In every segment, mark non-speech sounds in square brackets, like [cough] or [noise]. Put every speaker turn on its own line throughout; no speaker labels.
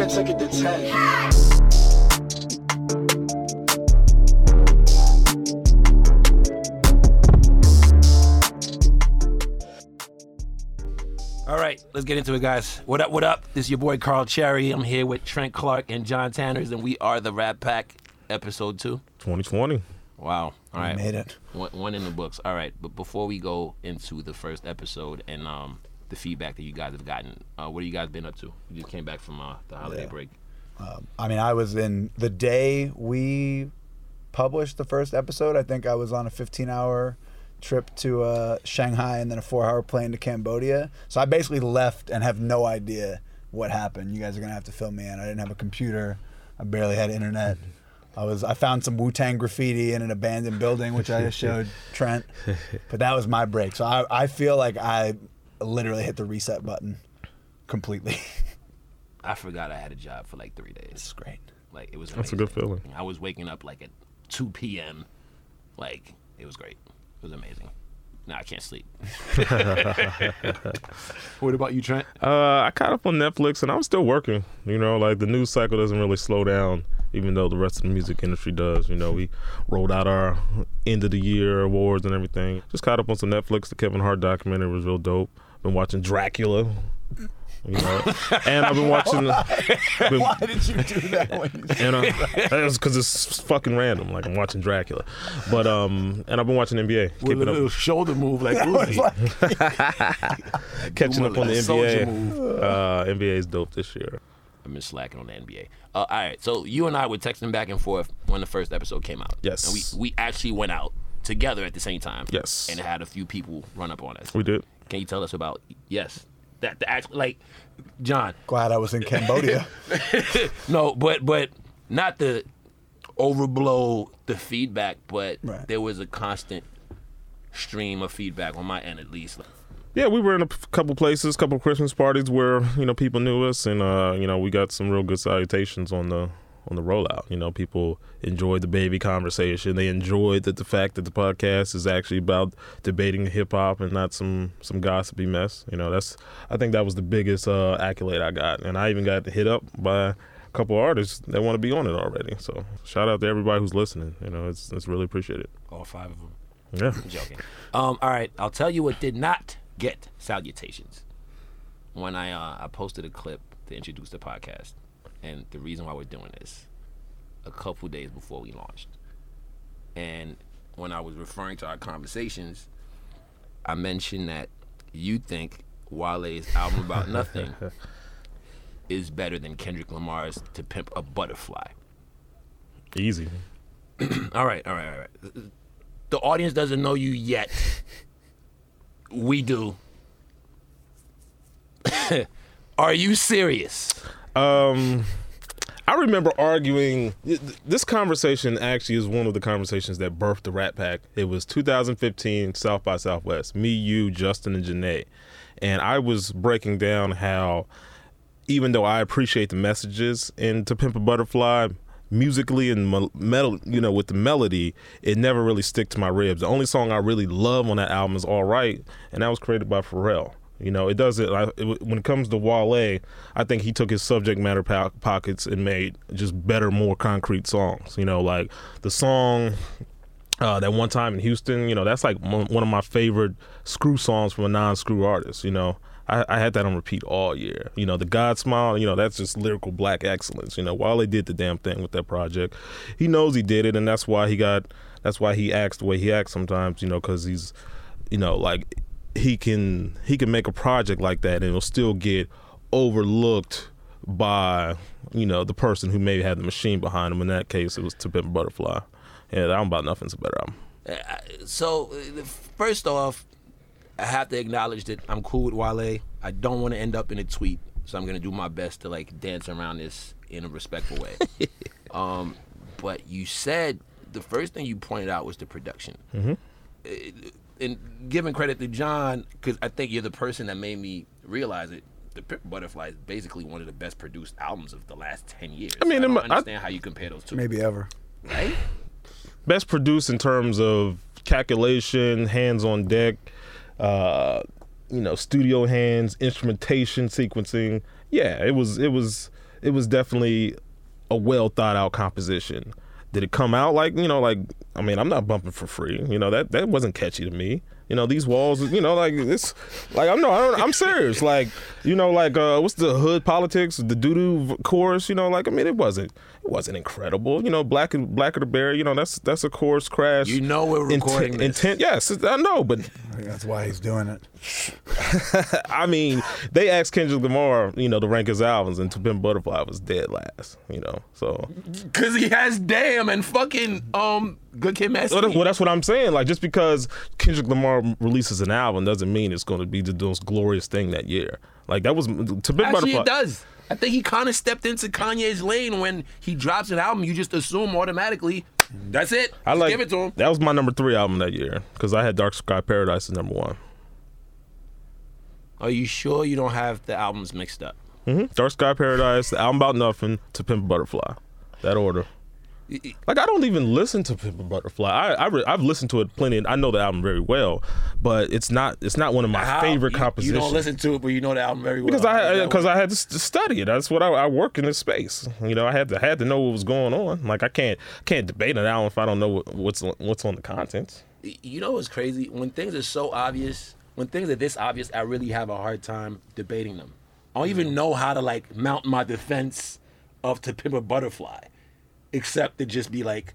Trent took it to 10.
All right, let's get into it, guys. What up? What up? This is your boy Carl Cherry. I'm here with Trent Clark and Jon Tanners, and we are the Rap Pack, episode two.
2020.
Wow. All right,
Made it.
One, one in the books. All right, but before we go into the first episode and um, the feedback that you guys have gotten, uh, what have you guys been up to? You just came back from uh, the holiday
Yeah.
break.
I mean, I was in the day we published the first episode. I think I was on a 15 hour trip to uh, Shanghai and then a four hour plane to Cambodia. So I basically left and have no idea what happened. You guys are gonna have to fill me in. I didn't have a computer. I barely had internet. I was I found some Wu Tang graffiti in an abandoned building, which I just [laughs] showed Trent. But that was my break. So I, I feel like I literally hit the reset button completely. [laughs]
I forgot I had a job for like three days.
it's great.
Like it was.
That's a good feeling.
I was waking up like at 2 p.m. Like it was great. It was amazing. Now I can't sleep. [laughs] what about you, Trent?
Uh, I caught up on Netflix and I'm still working. You know, like the news cycle doesn't really slow down, even though the rest of the music industry does. You know, we rolled out our end of the year awards and everything. Just caught up on some Netflix. The Kevin Hart documentary was real dope. Been watching Dracula. You know, and I've been watching. [laughs] been-
Why did you do that when you
and uh, it's because it's fucking random. Like I'm watching Dracula, but um, and I've been watching NBA.
With
Keeping
a little
up,
shoulder move like [laughs]
I
Uzi.
like, [laughs]
catching up on the NBA.
move.
Uh, NBA is dope this year.
I've been slacking on the NBA. Uh, all right, so you and I were texting back and forth when the first episode came out.
Yes.
And we, we actually went out together at the same time.
Yes.
And had a few people run up on us.
We did.
Can you tell us about, yes, that the actual, like, Jon,
glad I was in Cambodia. [laughs] [laughs]
no, but, but not the overblow the feedback, but
Right.
there was a constant stream of feedback on my end at least.
Yeah, we were in a p- couple places, couple Christmas parties where you know people knew us, and uh, you know we got some real good salutations on the on the rollout. You know, people enjoyed the baby conversation. They enjoyed that the fact that the podcast is actually about debating hip hop and not some some gossipy mess. You know, that's I think that was the biggest uh, accolade I got, and I even got hit up by a couple artists that want to be on it already. So shout out to everybody who's listening. You know, it's it's really appreciated.
All five of them.
Yeah.
I'm joking. Um, all right, I'll tell you what did not get salutations. When I uh, I posted a clip to introduce the podcast, and the reason why we're doing this, a couple days before we launched, and when I was referring to our conversations, I mentioned that you think Wale's album about [laughs] nothing is better than Kendrick Lamar's "To Pimp a Butterfly."
Easy. [clears throat]
All right, all right, all right. The audience doesn't know you yet. We do. [coughs] Are you serious?
Um, I remember arguing. This conversation actually is one of the conversations that birthed the Rap Pack. It was 2015 South by Southwest. Me, you, Justin, and Janae, and I was breaking down how, even though I appreciate the messages in "To Pimp a Butterfly," musically and metal, you know, with the melody, it never really stick to my ribs. The only song I really love on that album is "All Right," and that was created by Pharrell. You know, it doesn't. It, when it comes to Wale, I think he took his subject matter po- pockets and made just better, more concrete songs. You know, like the song uh, that one time in Houston. You know, that's like one one of my favorite screw songs from a non-screw artist. You know, I, I had that on repeat all year. You know, the God Smile. You know, that's just lyrical black excellence. You know, Wale did the damn thing with that project. He knows he did it, and that's why he got. That's why he acts the way he acts sometimes. You know, because he's, you know, like he can he can make a project like that and it'll still get overlooked by you know the person who maybe had the machine behind him. In that case, it was To Pimp Butterfly. Yeah, that album about nothing's a better album.
So, uh, first off, I have to acknowledge that I'm cool with Wale. I don't want to end up in a tweet, so I'm gonna do my best to like dance around this in a respectful way. [laughs] um, but you said the first thing you pointed out was the production. Mm-hmm. And giving credit to Jon, because I think you're the person that made me realize it. The Pimp Butterfly is basically one of the best produced albums of the last ten years.
I mean,
I don't
my- I-
understand how you compare those two.
Maybe ever.
right?
Best produced in terms of calculation, hands on deck, uh, you know, studio hands, instrumentation, sequencing. Yeah, it was it was it was definitely a well thought out composition. Did it come out like you know, like I mean, I'm not bumping for free. You know that that wasn't catchy to me. You know these walls. You know like this. Like I'm no, I don't, I'm serious. Like you know like uh, what's the hood politics? The doo doo chorus. You know like I mean it wasn't it wasn't incredible. You know black and black blacker the bear. You know that's that's a chorus crash.
You know we're recording
intent,
this.
intent. Yes, I know, but
That's why he's doing it. [laughs]
I mean, they asked Kendrick Lamar, you know, to rank his albums, and To Pimp Butterfly was dead last, you know. So,
Cause he has damn and fucking um good kid, Mad
well, well, that's what I'm saying. Like, just because Kendrick Lamar releases an album doesn't mean it's going to be the most glorious thing that year. Like that was To Pimp
Actually,
Butterfly.
it does. I think he kind of stepped into Kanye's lane when he drops an album. You just assume automatically that's it.
I
Just
like
give it to him.
that was my number three album that year because I had Dark Sky Paradise as number one.
Are you sure you don't have the albums mixed up?
hmm Dark Sky Paradise, the album about nothing, To Pimp Butterfly, that order. Like I don't even listen to Pimp a Butterfly. I, I re- I've listened to it plenty. And I know the album very well, but it's not it's not one of my
How-
favorite
you-
compositions.
You don't listen to it, but you know the album very well.
because I because
way.
I had to study it. That's what I, I work in this space. You know, I had to had to know what was going on. Like I can't can't debate an album if I don't know what, what's on- what's on the contents.
you know what's crazy? When things are so obvious, when things are this obvious, I really have a hard time debating them. I don't even mm. know how to like mount my defense of To Pimp a Butterfly, except to just be like,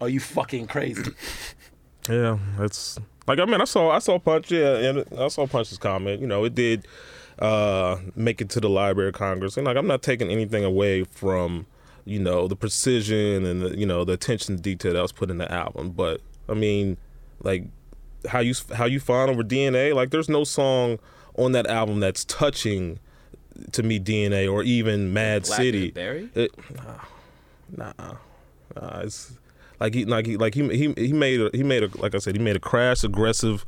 "Are you fucking crazy?" [laughs]
Yeah, it's like I mean I saw I saw Punch yeah and I saw Punch's comment. You know, it did uh make it to the Library of Congress, and like I'm not taking anything away from you know the precision and the, you know the attention to detail that was put in the album, but I mean like how you how you find over DNA like there's no song on that album that's touching to me DNA or even Mad
Black
City.
and Berry?
It, nah, nah, it's like he like he like he he he made a, he made a like I said he made a crass aggressive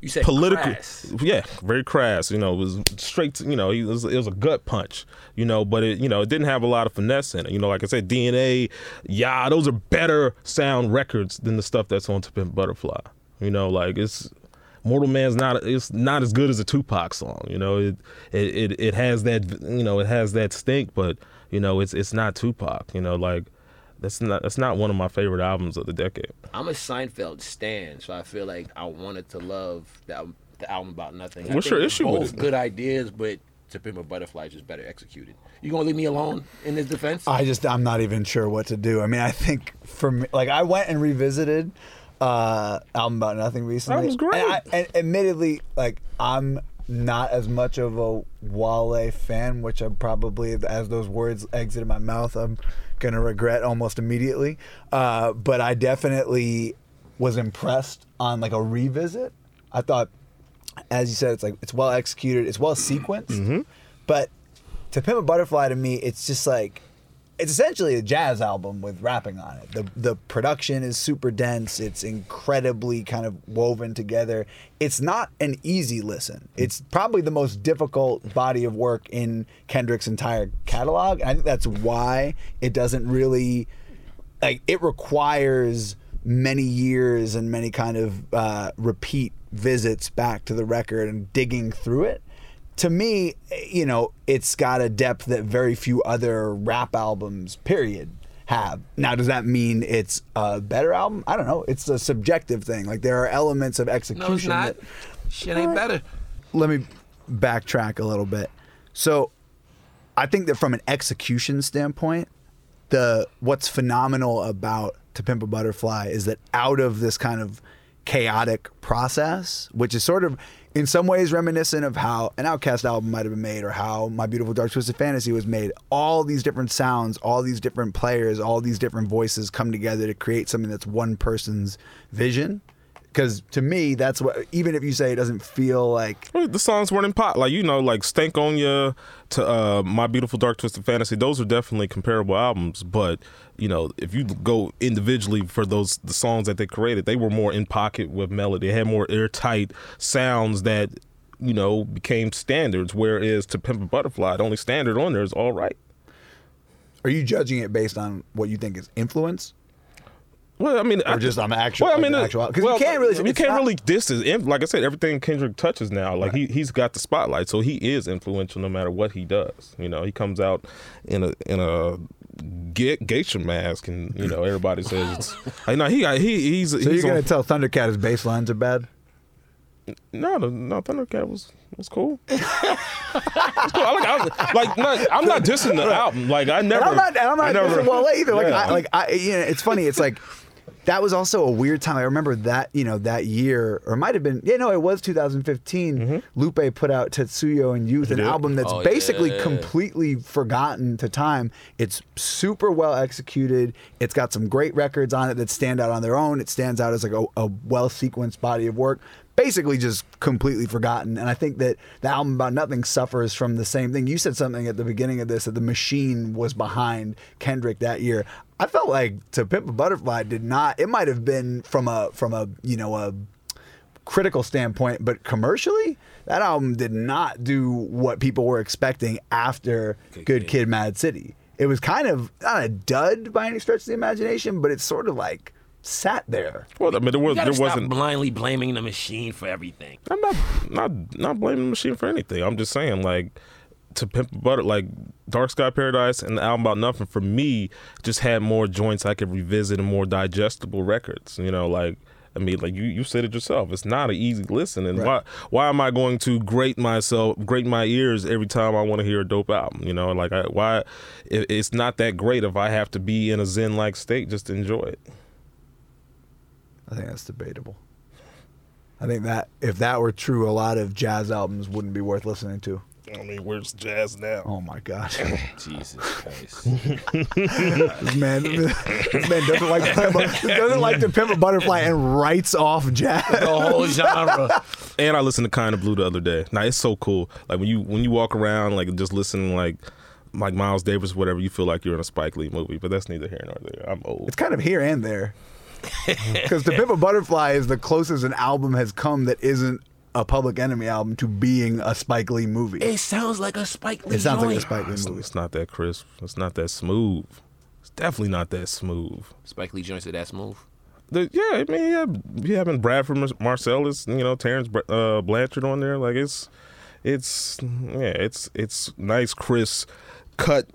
You said
political
crass.
yeah very crass you know it was straight to, you know he was, it was a gut punch you know but it you know it didn't have a lot of finesse in it. You know like I said DNA yeah those are better sound records than the stuff that's on To Pimp Butterfly. You know like it's Mortal Man's not it's not as good as a Tupac song you know it it it, it has that you know it has that stink but you know it's it's not Tupac you know like that's not that's not one of my favorite albums of the decade
I'm a Seinfeld stan, so I feel like I wanted to love the album, the album about nothing. I
What's
think
your
it's
issue with
both
it?
Good ideas, but To Pimp a Butterfly is just better executed. You gonna leave me alone in this defense?
I just I'm not even sure what to do. I mean, I think for me, like I went and revisited uh album about nothing recently.
That was great.
And, I, and admittedly, like I'm not as much of a Wale fan, which I'm probably as those words exited my mouth, I'm gonna regret almost immediately. Uh, but I definitely was impressed on like a revisit. I thought as you said, it's like it's well executed, it's well sequenced. But to Pimp a Butterfly to me, it's just like it's essentially a jazz album with rapping on it. The the production is super dense. It's incredibly kind of woven together. It's not an easy listen. It's probably the most difficult body of work in Kendrick's entire catalog. I think that's why it doesn't really like it requires many years and many kind of uh, repeat visits back to the record and digging through it to me you know it's got a depth that very few other rap albums period have now does that mean it's a better album i don't know it's a subjective thing like there are elements of execution
no, it's not.
that
Shit ain't better.
let me backtrack a little bit. So, I think that from an execution standpoint, the what's phenomenal about To Pimp a Butterfly is that out of this kind of chaotic process, which is sort of in some ways reminiscent of how an OutKast album might have been made or how My Beautiful Dark Twisted Fantasy was made. All these different sounds, all these different players, all these different voices come together to create something that's one person's vision. Because to me, that's what. Even if you say it doesn't feel like
the songs weren't in pot. Like you know, like Stankonia to uh, My Beautiful Dark Twisted Fantasy. Those are definitely comparable albums. But you know, if you go individually for those the songs that they created, they were more in pocket with melody. They had more airtight sounds that you know became standards. Whereas to Pimp a Butterfly, the only standard on there is all right.
Are you judging it based on what you think is influence?
Well, I mean,
Or just on actual-
Well, I mean,
the
uh,
actual- 'cause you can't really-
You can't
not-
really diss his. inf- Like I said, everything Kendrick touches now, like he he's got the spotlight, so he is influential no matter what he does. You know, he comes out in a in a ge- geisha mask, and you know everybody says, it's, [laughs] like, no, he got he he's
So
he's
you're gonna
on,
tell Thundercat his bass lines are bad?
no no no Thundercat was was cool. It's [laughs] cool. I like, I was, like not, I'm not dissing the album. Like I never.
And I'm not. And I'm
I
not.
never-
well, either. Like,
Yeah.
I, like I, you know, it's funny. It's like that was also a weird time. I remember that. You know, that year, or it might have been. Yeah, no, it was 2015. Mm-hmm. Lupe put out Tetsuo and Youth, an album that's
Oh,
basically
yeah.
completely forgotten to time. It's super well executed. It's got some great records on it that stand out on their own. It stands out as like a, a well sequenced body of work. Basically, just completely forgotten. And I think that the album about nothing suffers from the same thing. You said something at the beginning of this that the machine was behind Kendrick that year. I felt like To Pimp a Butterfly did not. It might have been from a from a you know a critical standpoint, but commercially, that album did not do what people were expecting after Good,
Good
Kid.
Kid.
Mad City. It was kind of not a dud by any stretch of the imagination, but it's sort of like sat there.
Well, I mean, there was
you
there
stop
wasn't
blindly blaming the machine for everything.
I'm not not not blaming the machine for anything. I'm just saying like to pimp a butter like Dark Sky Paradise and the album about nothing for me just had more joints I could revisit and more digestible records. You know, like I mean, like you, you said it yourself. It's not an easy listen, and
Right.
why why am I going to grate myself, grate my ears every time I want to hear a dope album? You know, like I, why it, it's not that great if I have to be in a zen like state just to enjoy it.
I think that's debatable. I think that if that were true, a lot of jazz albums wouldn't be worth listening to.
I mean, where's jazz now?
Oh my god, [laughs]
Jesus Christ.
this [laughs] man, this man doesn't like to pimp a, doesn't like to pimp a butterfly and writes off jazz.
the whole genre. [laughs]
And I listened to Kind of Blue the other day. Now it's so cool. Like when you when you walk around, like just listening, like like Miles Davis, whatever, you feel like you're in a Spike Lee movie. But that's neither here nor there. I'm old.
It's kind of here and there. [laughs] Because To Pimp a Butterfly is the closest an album has come that isn't a Public Enemy album to being a Spike Lee movie.
It sounds like a Spike Lee movie.
It sounds like a. Spike Lee movie.
it's not that crisp. It's not that smooth. It's definitely not that smooth.
Spike Lee joints are that smooth.
The, yeah, I mean, yeah, you having Bradford Mar- Marsalis, you know, Terence uh, Blanchard on there. Like it's, it's, yeah, it's it's nice, crisp, cut,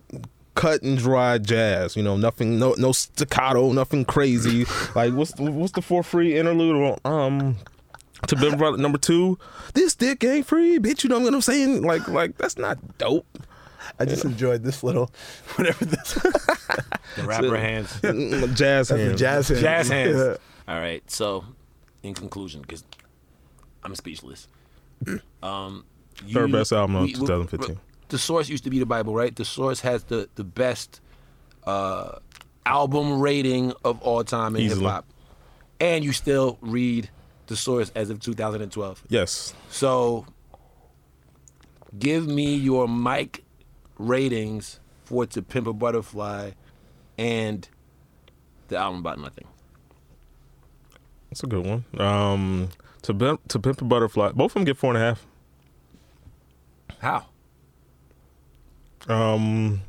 cut and dry jazz. You know, nothing, no no staccato, nothing crazy. like what's the, what's the for free interlude? on, Um, to Big Brother number two. This dick ain't free, bitch. You know what I'm saying? Like like that's not dope.
I just enjoyed this little, [laughs] whatever this. [laughs]
The rapper hands.
jazz hands.
jazz hands.
Jazz hands.
Yeah.
All right. So, in conclusion, because I'm speechless. Um,
Third best album of
we- we-
2015.
The source used to be the Bible, right? The source has the the best uh, album rating of all time in hip hop, and you still read the source as of 2012.
Yes.
So, give me your mic ratings for "To Pimp a Butterfly" and the album about nothing.
That's a good one. Um, to to Pimp a Butterfly, both of them get four and a half.
How?
Um,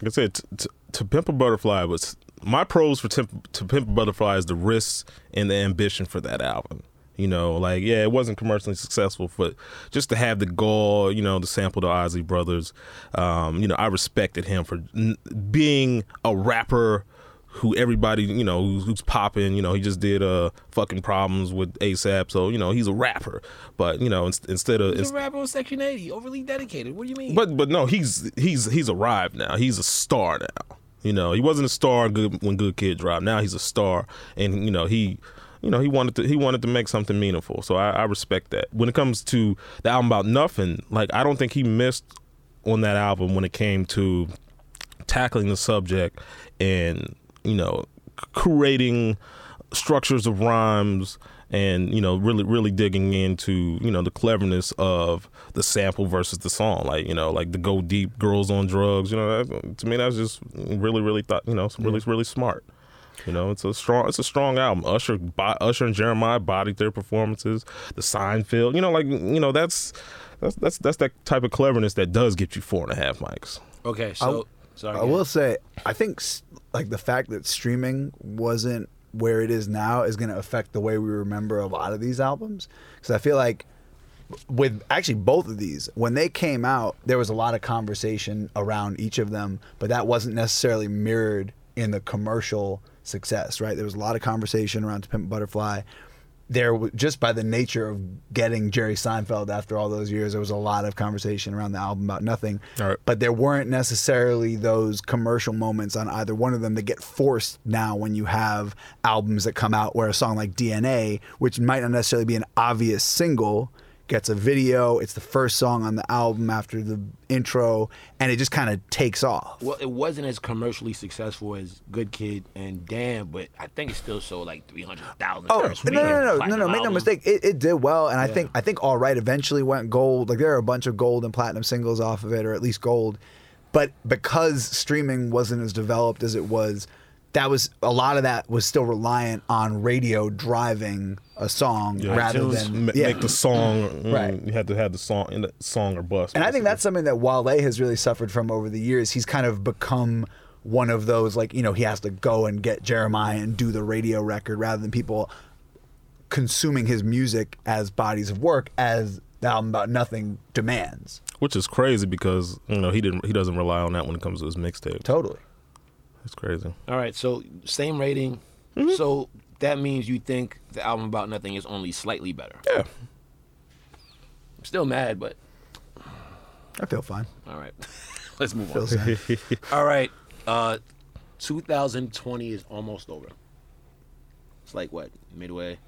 like I said, t- t- to Pimp a Butterfly was my pros for Temp- to Pimp a Butterfly is the risks and the ambition for that album. You know, like yeah, it wasn't commercially successful, but just to have the gall, you know, to sample the Isley Brothers, um, you know, I respected him for n- being a rapper who everybody, you know, who's, who's popping. You know, he just did uh fucking problems with ASAP, so you know he's a rapper. But you know, in- instead of
He's a rapper with Section 80, overly dedicated. What do you mean?
but but no, he's he's he's arrived now. He's a star now. You know, he wasn't a star good when Good Kid dropped. Now he's a star, and you know he, you know he wanted to he wanted to make something meaningful. So I, I respect that. When it comes to the album about nothing, like I don't think he missed on that album when it came to tackling the subject and you know creating structures of rhymes and you know really really digging into you know the cleverness of the sample versus the song. Like you know like the go deep girls on drugs you know that, to me that's just really really thought you know it's really really smart. You know it's a strong it's a strong album. Usher Bo- usher and Jeremih bodied their performances. The seinfeld you know like you know that's that's that's that's that type of cleverness that does get you four and a half mics.
Okay, so sorry.
I will say, I think s- like the fact that streaming wasn't where it is now is going to affect the way we remember a lot of these albums. Because I feel like with actually both of these when they came out there was a lot of conversation around each of them but that wasn't necessarily mirrored in the commercial success right? There was a lot of conversation around pimp butterfly there just by the nature of getting Jerry Seinfeld after all those years there was a lot of conversation around the album about nothing
right.
but there weren't necessarily those commercial moments on either one of them that get forced now when you have albums that come out where a song like DNA, which might not necessarily be an obvious single, gets a video. It's the first song on the album after the intro, and it just kind of takes off.
Well, it wasn't as commercially successful as Good Kid and Damn, but I think it still sold like three hundred thousand.
Oh no no no no no! Make no mistake, it, it did well, and I think I think All Right eventually went gold. Like there are a bunch of gold and platinum singles off of it, or at least gold. But because streaming wasn't as developed as it was, that was a lot of that was still reliant on radio driving a song
Yeah.
rather than yeah.
make the song [clears throat] mm,
Right.
You had to have the song in the song or bust.
And I think that's something that Wale has really suffered from over the years. He's kind of become one of those like you know he has to go and get Jeremih and do the radio record rather than people consuming his music as bodies of work as the album about nothing demands.
which is crazy because you know he didn't he doesn't rely on that when it comes to his mixtape.
Totally.
It's crazy.
All right, so same rating. So that means you think the album about nothing is only slightly better.
Yeah.
I'm still mad, but
I feel fine.
all right, [laughs] let's move on. [laughs] All right, uh, 2020 is almost over. It's like what midway.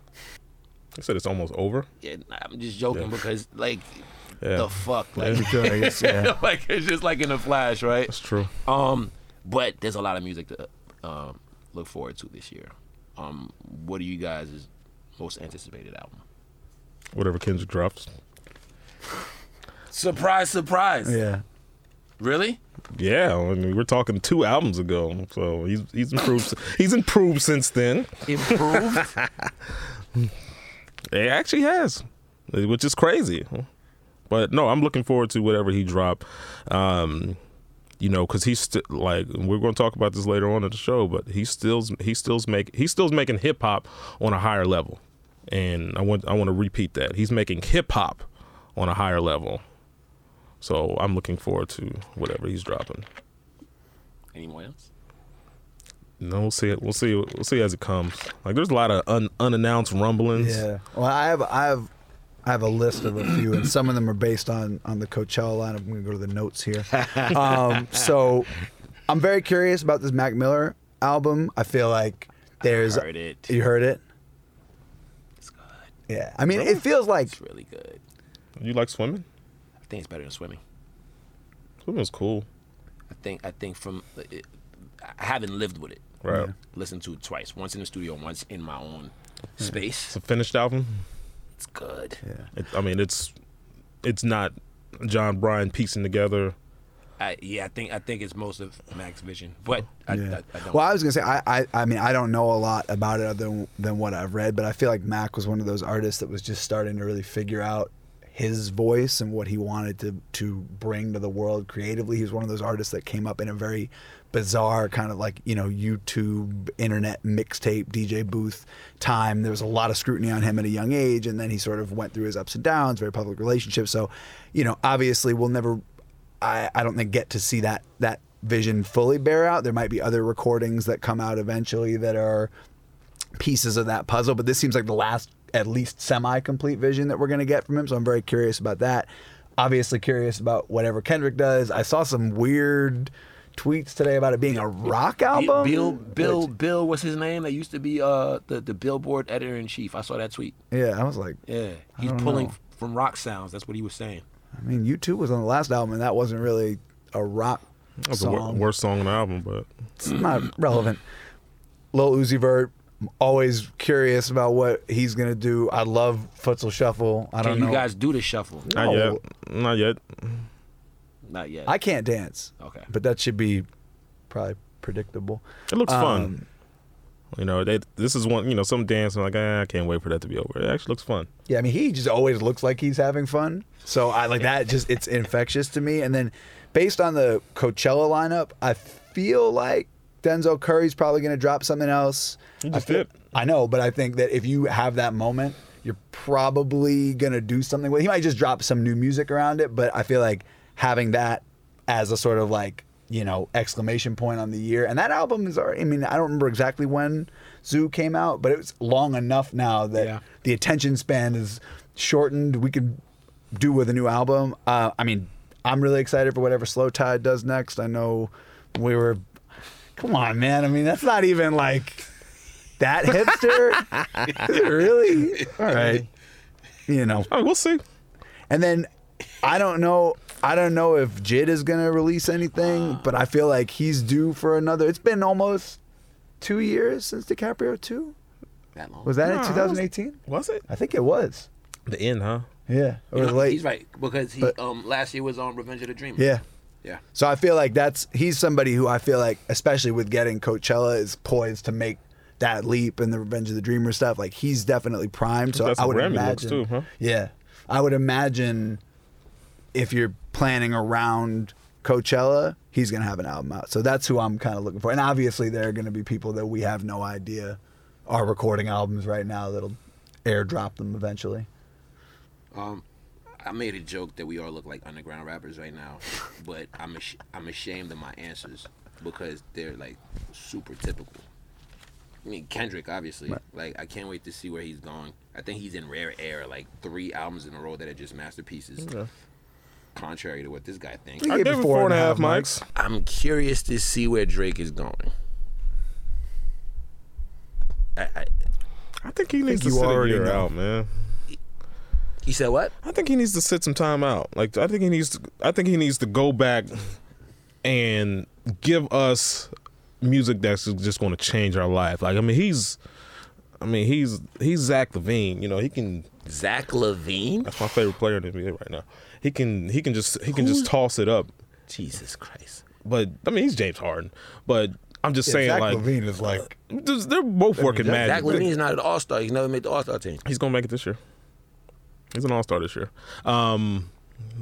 I said it's almost over.
Yeah, I'm just joking
Yeah.
because like
Yeah.
the fuck, like,
I guess, [laughs] yeah.
like it's just like in a flash, right?
That's true.
Um, but there's a lot of music to um, look forward to this year. Um, what are you guys' most anticipated album?
Whatever Kendrick drops.
Surprise, surprise.
Yeah.
Really?
Yeah, I mean, we're talking two albums ago, so he's he's improved. he's improved since then.
Improved? [laughs]
It actually has, which is crazy. But no, I'm looking forward to whatever he drop. Um, you know, because he's still like we're going to talk about this later on in the show, but he still's he still's make he still's making hip hop on a higher level, and I want I want to repeat that he's making hip hop on a higher level. So I'm looking forward to whatever he's dropping.
Anyone else?
No, we'll see it. We'll see. We'll see as it comes. Like there's a lot of un, unannounced rumblings.
Yeah. Well, I have I have I have a list of a few, and some of them are based on on the Coachella lineup. I'm gonna go to the notes here. [laughs] Um, so I'm very curious about this Mac Miller album. I feel like there's
heard it.
You heard it?
It's good.
Yeah. I mean, it feels like
It's really good.
You like swimming?
I think it's better than swimming.
Swimming's cool.
I think I think from it, I haven't lived with it.
Right.
Yeah.
Listened to it twice. Once in the studio, once in my own space.
It's a finished album.
It's good.
yeah.
It, I mean, it's it's not Jon Brion piecing together.
I, yeah, I think I think it's most of Mac's vision, but I,
Yeah.
I, I don't.
Well, I was gonna say I, I I mean I don't know a lot about it other than, than what I've read, but I feel like Mac was one of those artists that was just starting to really figure out his voice and what he wanted to to bring to the world creatively. He was one of those artists that came up in a very bizarre kind of like you know YouTube internet mixtape DJ booth time. There was a lot of scrutiny on him at a young age, and then he sort of went through his ups and downs, very public relationships. So, you know, obviously we'll never I, I don't think get to see that that vision fully bear out. There might be other recordings that come out eventually that are pieces of that puzzle, but this seems like the last at least semi-complete vision that we're going to get from him. So I'm very curious about that. Obviously curious about whatever Kendrick does. I saw some weird tweets today about it being a rock album.
Bill Bill
Which-
Bill what's his name? That used to be uh the, the Billboard editor in chief. I saw that tweet.
yeah, I was like,
Yeah, he's
don't
pulling
know.
from rock sounds. That's what he was saying.
I mean, U2 was on the last album, and that wasn't really a rock
That was the
song.
worst song on the album, but
It's not relevant. Lil Uzi Vert, I'm always curious about what he's gonna do. I love Futsal Shuffle. I
Can
don't
you
know.
guys do the shuffle?
not
No.
yet. Not yet.
Not yet.
I can't dance,
okay.
but that should be probably predictable.
It looks fun.
Um,
You know, they, this is one. You know, some dance. I'm like, eh, I can't wait for that to be over. It actually looks fun.
Yeah, I mean, he just always looks like he's having fun. So I like that. Just it's infectious to me. And then, based on the Coachella lineup, I feel like Denzel Curry's probably going to drop something else.
He just
I feel-
did.
I know, but I think that if you have that moment, you're probably going to do something with. It. He might just drop some new music around it, but I feel like having that as a sort of like you know exclamation point on the year, and that album is. already- I mean, I don't remember exactly when ZUU came out, but it was long enough now that
Yeah.
the attention span is shortened. We could do with a new album. Uh, I mean, I'm really excited for whatever slowthai does next. I know we were. Come on, man. I mean, that's not even like that hipster. [laughs] Really? All right. You know.
I mean, we'll see.
And then I don't know. I don't know if Jid is gonna release anything, [gasps] but I feel like he's due for another. It's been almost two years since DiCaprio two.
That long.
Was that in 2018?
Was it
I think it was.
the end? Huh?
Yeah. Or
You know,
late.
He's right because he
But-
um last year was on Revenge of the Dreamers.
Yeah.
Yeah.
So I feel like that's he's somebody who I feel like, especially with getting Coachella, is poised to make that leap and the Revenge of the Dreamer stuff. Like he's definitely primed. So
Got
I would
Grammy
imagine,
too, huh?
yeah, I would imagine if you're planning around Coachella, he's gonna have an album out. So that's who I'm kind of looking for. And obviously, there are gonna be people that we have no idea are recording albums right now that'll airdrop them eventually.
Um, I made a joke that we all look like underground rappers right now, but I'm ash- I'm ashamed of my answers because they're like super typical. I mean Kendrick, obviously. Like I can't wait to see where he's going. I think he's in rare air, like three albums in a row that are just masterpieces. Contrary to what this guy thinks.
I
gave
gave
it
it
four
four
and
and
a
a
half
half mics.
I'm curious to see where Drake is going. I, I,
I think he needs
you
to sit a
already
year
know.
out, man.
He said what?
I think he needs to sit some time out. Like I think he needs to I think he needs to go back and give us music that's just going to change our life. Like I mean he's I mean he's he's Zach LaVine, you know, he can
Zach LaVine?
that's my favorite player in the NBA right now. He can he can just he can
Who's-
just toss it up.
Jesus Christ.
But I mean he's James Harden. But I'm just saying
Zach
like
LaVine is like
they're both working
Zach
magic.
Zach LaVine is not an all star. He's never made the all star team.
He's gonna make it this year. He's an all star this year. Um,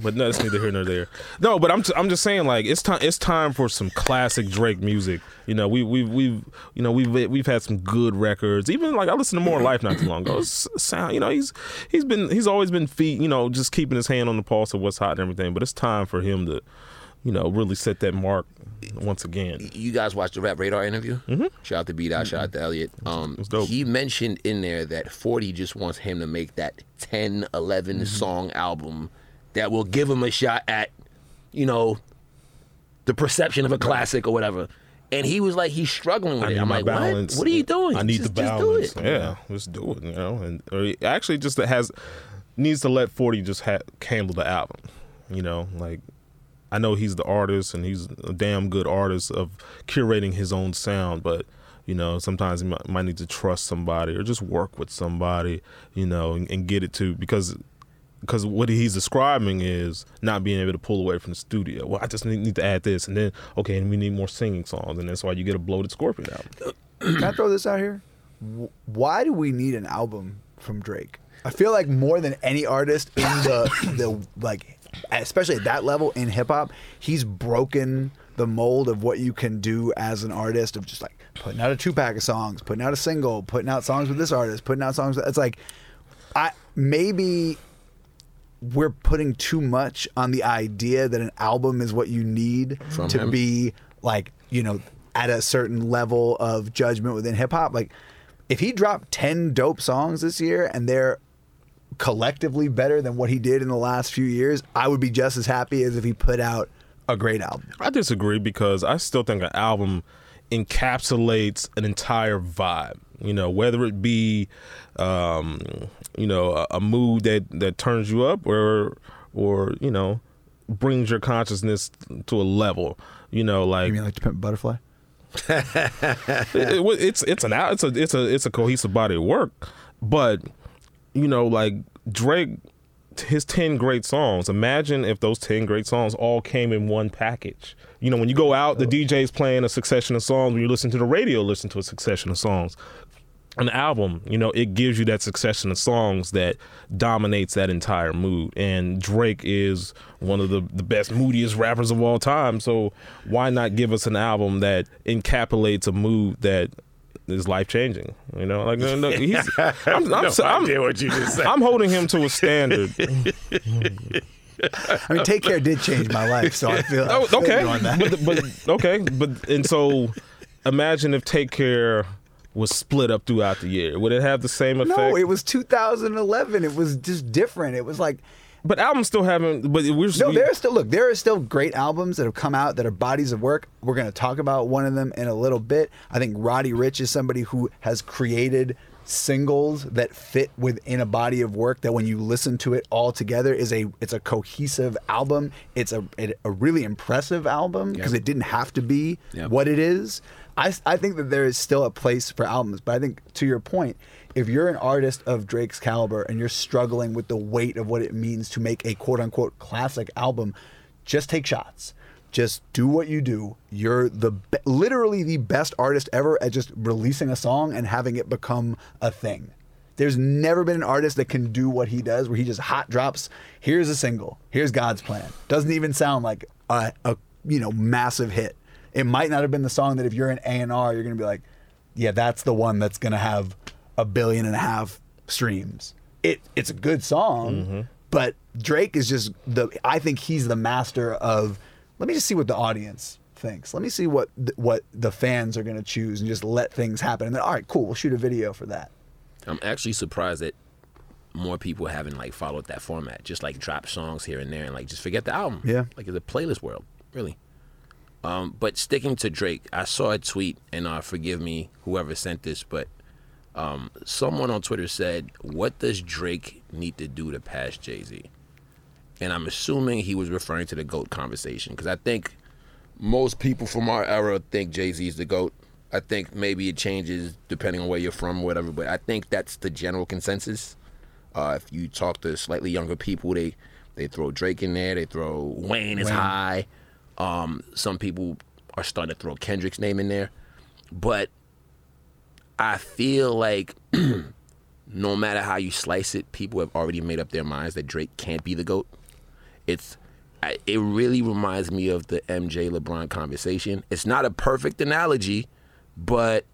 but no, that's neither here nor there. No, but I'm t- I'm just saying like it's time it's time for some classic Drake music. You know we we we've you know we've we've had some good records. Even like I listened to More Life not too long ago. It's sound you know he's he's been he's always been feet you know just keeping his hand on the pulse of what's hot and everything. But it's time for him to you know really set that mark once again.
You guys watched the Rap Radar interview? Mm-hmm. Shout out to B Dot, shout out to Elliott. Um,
was dope.
He mentioned in there that 40 just wants him to make that 10, 11
Mm-hmm.
song album that will give him a shot at, you know, the perception of a classic or whatever. And he was like, he's struggling with
I
it. I'm like,
balance.
what? What are you doing?
I need
just,
the
just
balance.
do it.
Yeah, just do it. You know, and actually just that has needs to let Forty just ha- handle the album. You know, like I know he's the artist and he's a damn good artist of curating his own sound, but you know sometimes he might, might need to trust somebody or just work with somebody. You know, and, and get it to because. Because what he's describing is not being able to pull away from the studio. Well, I just need, need to add this, and then okay, and we need more singing songs, and that's why you get a bloated Scorpion album.
Can I throw this out here? Why do we need an album from Drake? I feel like more than any artist in the the like, especially at that level in hip hop, he's broken the mold of what you can do as an artist of just like putting out a two pack of songs, putting out a single, putting out songs with this artist, putting out songs. With, it's like, I maybe we're putting too much on the idea that an album is what you need
From
to
him?
be like you know at a certain level of judgment within hip hop like if he dropped 10 dope songs this year and they're collectively better than what he did in the last few years i would be just as happy as if he put out a great album
I disagree because I still think an album encapsulates an entire vibe. You know, whether it be, um, you know, a, a mood that that turns you up, or or you know, brings your consciousness to a level. You know, like
you mean like to pimp butterfly [laughs]
it- it- it's it's an it's a it's a it's a cohesive body of work, but you know, like Drake, his ten great songs. Imagine if those ten great songs all came in one package. You know, when you go out, the DJ's playing a succession of songs. When you listen to the radio, listen to a succession of songs. an album, you know, it gives you that succession of songs that dominates that entire mood. And Drake is one of the, the best, moodiest rappers of all time. So why not give us an album that encapsulates a mood that is life changing? You know, like no, no, [laughs] he's, I'm, I'm,
no
I'm,
idea what you just said.
I'm holding him to a standard. [laughs]
I mean, Take Care did change my life, so I feel,
Oh,
feel
okay,
on that.
but, but okay, but and so imagine if Take Care was split up throughout the year. Would it have the same effect?
no, it was 2011. It was just different. It was like
but albums still haven't. But we're
No,
we-
there are still look. There are still great albums that have come out that are bodies of work. We're going to talk about one of them in a little bit. I think Roddy Ricch is somebody who has created singles that fit within a body of work that when you listen to it all together is a it's a cohesive album. It's a it, a really impressive album because it didn't have to be
Yep.
what it is. I I think that there is still a place for albums, but I think to your point, if you're an artist of Drake's caliber and you're struggling with the weight of what it means to make a quote unquote classic album, just take shots. Just do what you do. You're the be- literally the best artist ever at just releasing a song and having it become a thing. There's never been an artist that can do what he does, where he just hot drops. Here's a single. Here's God's plan. Doesn't even sound like a, a you know massive hit. It might not have been the song that if you're an A and R, you're gonna be like, yeah, that's the one that's gonna have a billion and a half streams. It it's a good song, but Drake is just the. I think he's the master of. Let me just see what the audience thinks. Let me see what th- what the fans are gonna choose, and just let things happen. And then, all right, cool, we'll shoot a video for that.
I'm actually surprised that more people haven't like followed that format. Just like drop songs here and there and like just forget the album.
Yeah.
Like it's a playlist world, really. Um, but sticking to Drake, I saw a tweet and uh, forgive me whoever sent this, but um, someone on Twitter said, "What does Drake need to do to pass Jay Z?" And I'm assuming he was referring to the goat conversation because I think most people from our era think Jay Z is the goat. I think maybe it changes depending on where you're from, or whatever. But I think that's the general consensus. Uh, if you talk to slightly younger people, they they throw Drake in there. They throw Wayne is
Wayne.
high. Um, some people are starting to throw Kendrick's name in there, but I feel like [clears throat] no matter how you slice it, people have already made up their minds that Drake can't be the goat. It's I- it really reminds me of the MJ LeBron conversation. It's not a perfect analogy, but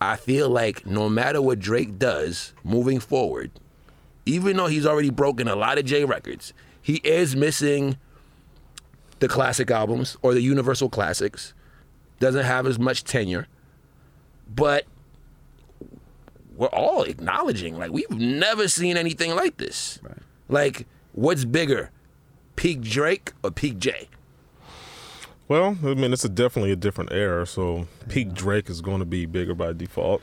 I feel like no matter what Drake does moving forward, even though he's already broken a lot of J records, he is missing the classic albums or the universal classics. Doesn't have as much tenure, but we're all acknowledging like we've never seen anything like this. Like, what's bigger, peak Drake or peak Jay?
Well, I mean, it's a definitely a different era. So peak Drake is going to be bigger by default.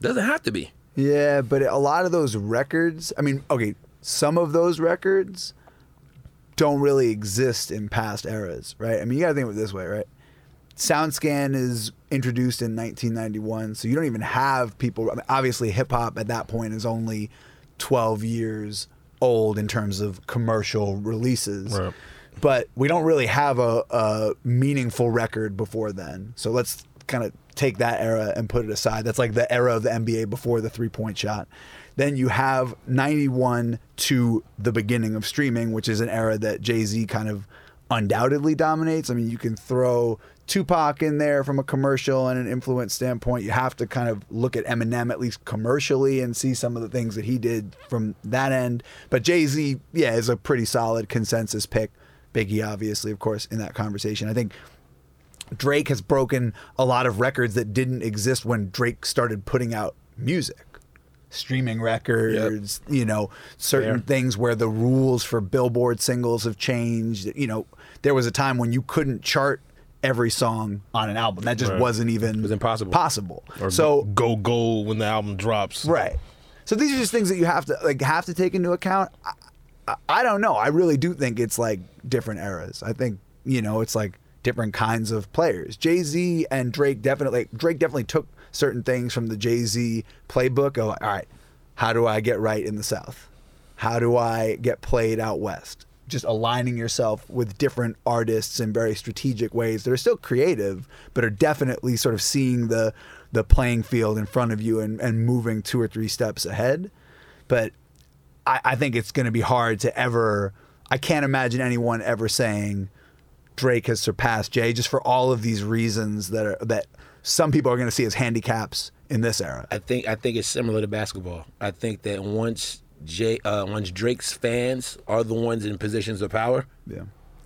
Doesn't have to be.
Yeah, but a lot of those records, I mean, okay, some of those records don't really exist in past eras, right? I mean, you got to think of it this way, right? SoundScan is introduced in 1991, so you don't even have people. I mean, obviously, hip hop at that point is only 12 years old in terms of commercial releases.
Right.
But we don't really have a, a meaningful record before then. So let's kind of take that era and put it aside. That's like the era of the NBA before the three point shot. Then you have 91 to the beginning of streaming, which is an era that Jay Z kind of undoubtedly dominates. I mean, you can throw Tupac in there from a commercial and an influence standpoint. You have to kind of look at Eminem at least commercially and see some of the things that he did from that end. But Jay Z, yeah, is a pretty solid consensus pick. Biggie, obviously, of course, in that conversation. I think Drake has broken a lot of records that didn't exist when Drake started putting out music. Streaming records, you know, certain
Fair.
things where the rules for Billboard singles have changed. You know, there was a time when you couldn't chart every song on an album. That just
Right.
wasn't even
It was impossible.
Possible.
Or
so
go gold when the album drops.
Right. So these are just things that you have to like have to take into account. I, I, I don't know. I really do think it's like different eras. I think you know it's like different kinds of players. Jay Z and Drake definitely. Drake definitely took certain things from the Jay Z playbook. Of all right, how do I get right in the South? How do I get played out west? Just aligning yourself with different artists in very strategic ways that are still creative, but are definitely sort of seeing the the playing field in front of you and, and moving two or three steps ahead. But I, I think it's going to be hard to ever. I can't imagine anyone ever saying Drake has surpassed Jay just for all of these reasons that are that some people are going to see as handicaps in this era.
I think I think it's similar to basketball. I think that once Jay, uh, once Drake's fans are the ones in positions of power,
Yeah.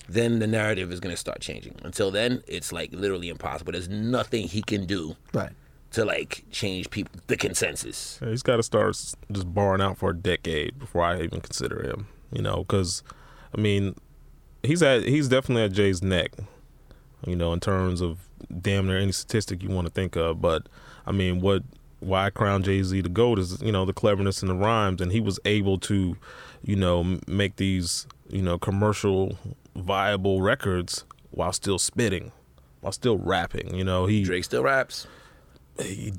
then the narrative is going to start changing. Until then, it's like literally impossible. There's nothing he can do
Right.
to like change people the consensus.
Yeah, He's got to start just barring out for a decade before I even consider him. You know, because I mean, he's at he's definitely at Jay's neck. You know, in terms of damn near any statistic you want to think of. But I mean, what why I crown Jay Z the goat is you know the cleverness in the rhymes, and he was able to, you know, make these you know commercial viable records while still spitting, while still rapping. You know, he
Drake still raps.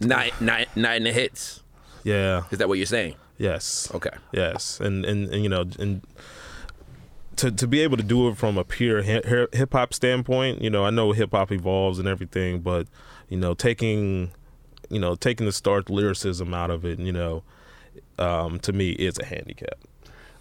Not not not in the hits.
yeah
Is that what you're saying?
yes
Okay.
Yes, and and, and you know, and to to be able to do it from a pure hip hop standpoint, you know, I know hip hop evolves and everything, but you know, taking you know taking the stark lyricism out of it, you know, um, to me, is a handicap.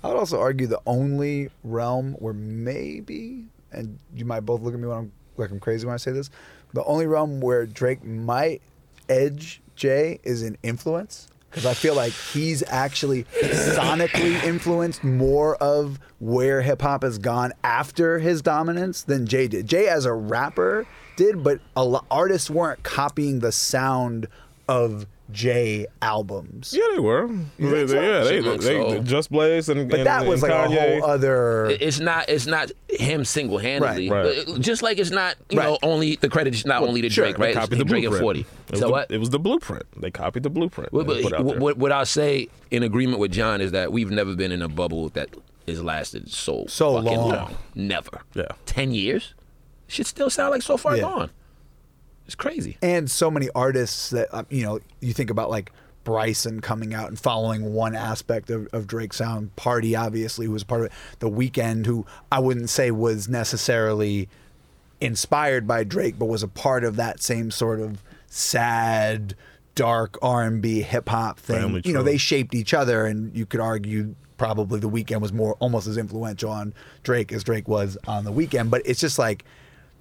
I would also argue the only realm where maybe, and you might both look at me when I'm like I'm crazy when I say this, the only realm where Drake might edge Jay is in influence. Because I feel like he's actually sonically influenced more of where hip hop has gone after his dominance than Jay did. Jay, as a rapper, did, but a lo- artists weren't copying the sound of Jay albums.
Yeah, they were. They, they- yeah, they,
Shit, look,
they, Just Blaze and
But
and,
that was like
Kanye.
a whole other.
It's not. It's not him single handedly.
Right, right.
Just like it's not. You
Right.
know, only the credit is not only to
sure,
Drake,
they
right? It's
copied the
Drake and
blueprint.
Forty.
It
So
the,
what?
It was the blueprint. They copied the blueprint.
What,
and put
what, what I'll say in agreement with Jon is that we've never been in a bubble that has lasted so
So
fucking
long.
Never.
Yeah.
Ten years. Should still sound like so far
Yeah.
gone. It's crazy.
and so many artists that uh, you know you think about like Bryson coming out and following one aspect of, of Drake's sound. Party, obviously, who was part of it. The Weeknd, who I wouldn't say was necessarily inspired by Drake, but was a part of that same sort of sad, dark R and B hip hop thing.
Family
you know,
Tree.
they shaped each other, and you could argue probably The Weeknd was more almost as influential on Drake as Drake was on The Weeknd. But it's just like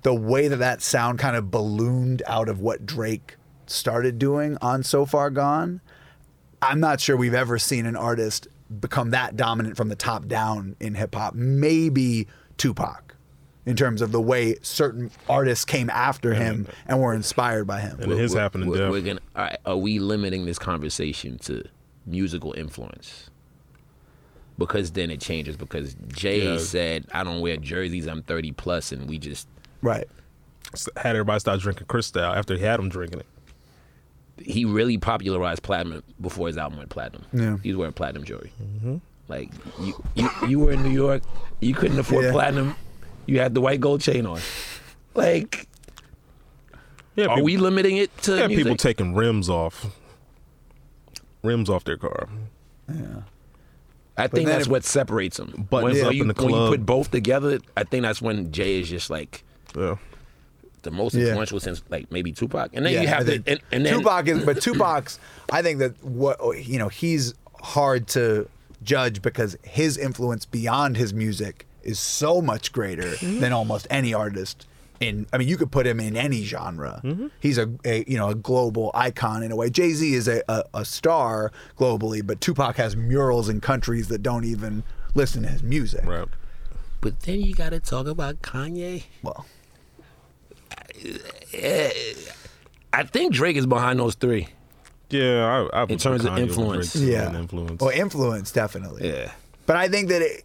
the way that that sound kind of ballooned out of what Drake started doing on So Far Gone. I'm not sure we've ever seen an artist become that dominant from the top down in hip hop. Maybe Tupac, in terms of the way certain artists came after him and were inspired by him.
And his
We're-
happened in
we're,
death.
we're gonna. All right, are we limiting this conversation to musical influence? Because then it changes. Because Jay
Yeah.
said, "I don't wear jerseys. I'm 30 plus," and we just
Right.
had everybody start drinking Cristal after he had them drinking it.
he really popularized platinum before his album went platinum.
Yeah.
he was wearing platinum jewelry. Mm-hmm. Like you, you, you were in New York. You couldn't afford
Yeah.
platinum. You had the white gold chain on. Like,
Yeah,
are we limiting it to
Yeah,
music?
people taking rims off, rims off their car. Yeah.
I think that's
it-
what separates them.
Buttons
when,
up
you,
in the
when you put both together, I think that's when Jay is just like
Yeah,
the most
Yeah.
influential since like maybe Tupac. And then you have the and, and then
Tupac is, but [laughs] Tupac's. I think that what you know, he's hard to judge because his influence beyond his music is so much greater mm-hmm. than almost any artist. In, I mean, you could put him in any genre. Mm-hmm. He's a, a, you know, a global icon in a way. Jay Z is a, a, a star globally, but Tupac has murals in countries that don't even listen to his music.
right.
But then you got to talk about Kanye.
Well,
I think Drake is behind those three.
Yeah, I, I
In terms of influence.
Drake,
yeah,
influence.
Well, influence definitely.
Yeah.
But I think that it,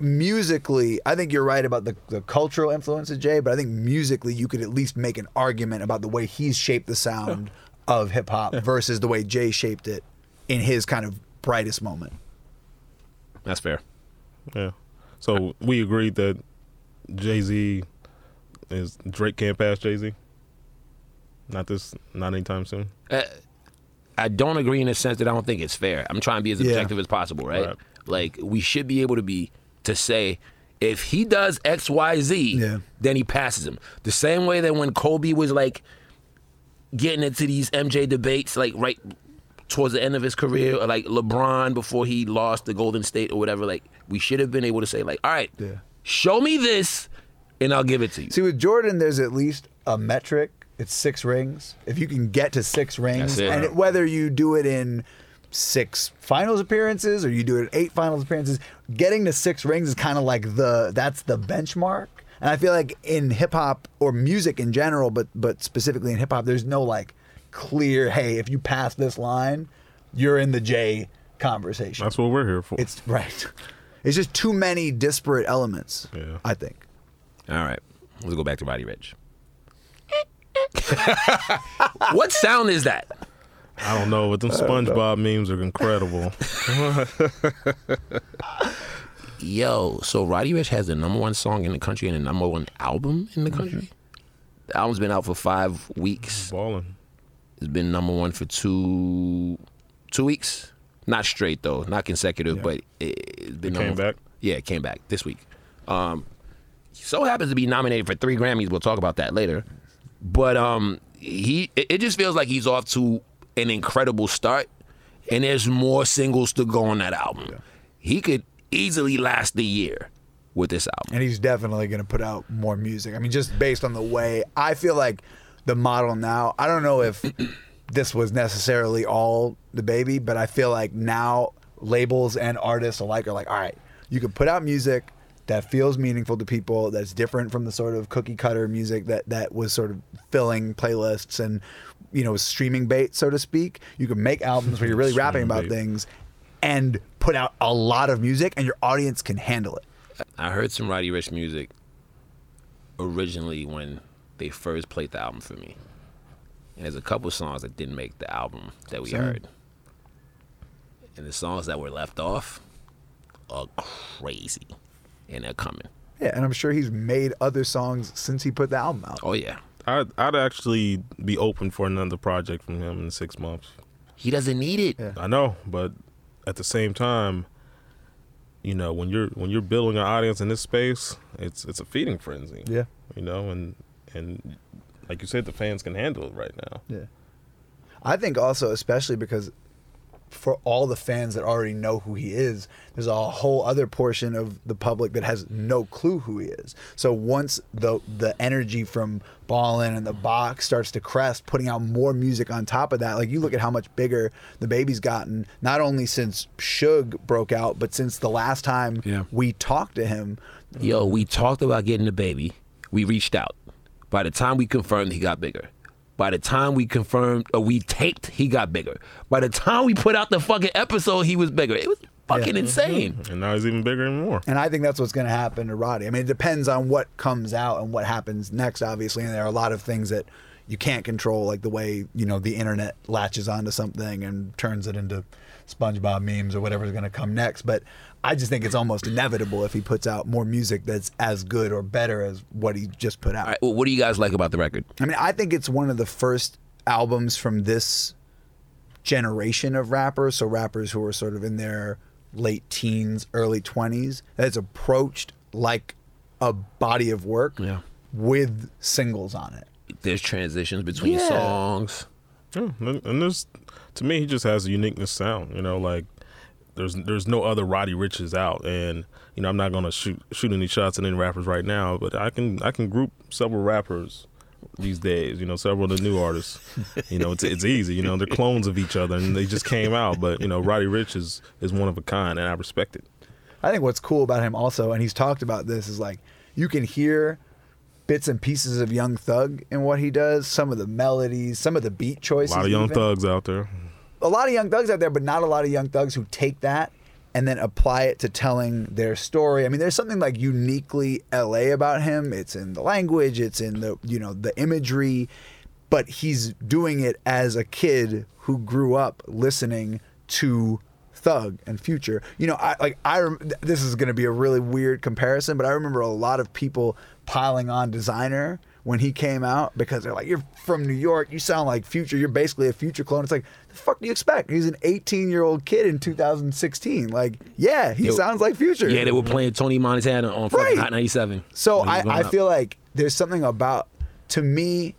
musically, I think you're right about the, the cultural influence of Jay, but I think musically, you could at least make an argument about the way he's shaped the sound [laughs] of hip hop versus the way Jay shaped it in his kind of brightest moment.
That's fair.
yeah. So we agreed that Jay Z is Drake can't pass Jay Z. Not this, not anytime soon.
Uh, I don't agree in the sense that I don't think it's fair. I'm trying to be as
Yeah.
objective as possible, right?
Right.
Like we should be able to be to say if he does X, Y, Z,
Yeah.
then he passes him. The same way that when Kobe was like getting into these MJ debates like right towards the end of his career, or like LeBron before he lost the Golden State or whatever. Like we should have been able to say like, all right,
Yeah.
show me this, and I'll give it to you.
See, with Jordan, there's at least a metric. It's six rings. If you can get to six rings,
it.
and it, whether you do it in six finals appearances or you do it in eight finals appearances, getting to six rings is kind of like the that's the benchmark. And I feel like in hip hop or music in general, but but specifically in hip hop, there's no like clear. Hey, if you pass this line, you're in the J conversation.
That's what we're here for.
It's right. [laughs] It's just too many disparate elements.
Yeah.
I think.
All right, let's go back to Roddy Ricch. [laughs] what sound is that?
I don't know, but them SpongeBob memes are incredible. [laughs]
Yo, so Roddy Ricch has the number one song in the country and the number one album in the country. The album's been out for five weeks.
Balling.
It's been number one for two two weeks. Not straight though, not consecutive, but it, it's been
It came
number-
back?
Yeah, it came back this week. Um, so happens to be nominated for three Grammys. We'll talk about that later. But um, he it, it just feels like he's off to an incredible start, and there's more singles to go on that album. He could easily last the year with this album.
and he's definitely going to put out more music. I mean, just based on the way I feel like the model now. I don't know if [clears throat] this was necessarily all DaBaby, but I feel like now labels and artists alike are like, all right, you can put out music that feels meaningful to people, that's different from the sort of cookie cutter music that that was sort of filling playlists and you know streaming bait, so to speak. You can make albums where you're really [laughs] rapping about
bait.
things and put out a lot of music, and your audience can handle it.
I heard some Roddy Ricch music originally when they first played the album for me. And there's a couple songs that didn't make the album that we
Same.
heard. And the songs that were left off are crazy. And they're coming.
Yeah, and I'm sure he's made other songs since he put the album out.
Oh yeah.
I'd, I'd actually be open for another project from him in six months.
He doesn't need it.
Yeah.
I know, but at the same time, you know, when you're when you're building an audience in this space, it's it's a feeding frenzy.
Yeah.
You know, and and like you said, the fans can handle it right now.
Yeah. I think also, especially because for all the fans that already know who he is, there's a whole other portion of the public that has no clue who he is. So once the the energy from Ballin and the box starts to crest, putting out more music on top of that, like you look at how much bigger DaBaby's gotten, not only since Suge broke out, but since the last time
Yeah.
we talked to him.
Yo, we talked about getting the baby. We reached out. By the time we confirmed, he got bigger. By the time we confirmed, or we taped, he got bigger. By the time we put out the fucking episode, he was bigger. It was fucking
Yeah.
insane. Mm-hmm.
And now he's even bigger and more.
And I think that's what's going to happen to Roddy. I mean, it depends on what comes out and what happens next, obviously. And there are a lot of things that you can't control, like the way you know the internet latches onto something and turns it into SpongeBob memes or whatever's going to come next. But I just think it's almost inevitable if he puts out more music that's as good or better as what he just put out.
All right, well, what do you guys like about the record?
I mean, I think it's one of the first albums from this generation of rappers. So rappers who are sort of in their late teens, early twenties, that's approached like a body of work
Yeah.
with singles on it.
There's transitions between
Yeah.
songs.
Yeah, and and there's to me he just has a uniqueness sound. You know, like there's there's no other Roddy Ricches out, and you know I'm not gonna shoot shoot any shots at any rappers right now, but I can I can group several rappers these days. You know, several of the new artists. You know, it's it's easy. You know, they're clones of each other, and they just came out. But you know, Roddy Ricch is is one of a kind, and I respect it.
I think what's cool about him also, and he's talked about this, is like you can hear bits and pieces of Young Thug in what he does, some of the melodies, some of the beat choices.
A lot of young
even.
thugs out there.
A lot of young thugs out there, but not a lot of young thugs who take that and then apply it to telling their story. I mean, there's something like uniquely LA about him. It's in the language, it's in the you know the imagery, but he's doing it as a kid who grew up listening to Thug and Future. You know, I like I rem- this is going to be a really weird comparison, but I remember a lot of people piling on Desiigner when he came out because they're like, "You're from New York, you sound like Future. You're basically a Future clone." It's like, the fuck do you expect? He's an 18 year old kid in 2016. Like, yeah, he sounds like Future.
Yeah, they were playing Tony Montana on
Right.
Hot 97.
So
when he was
I, I
up.
feel like there's something about to me,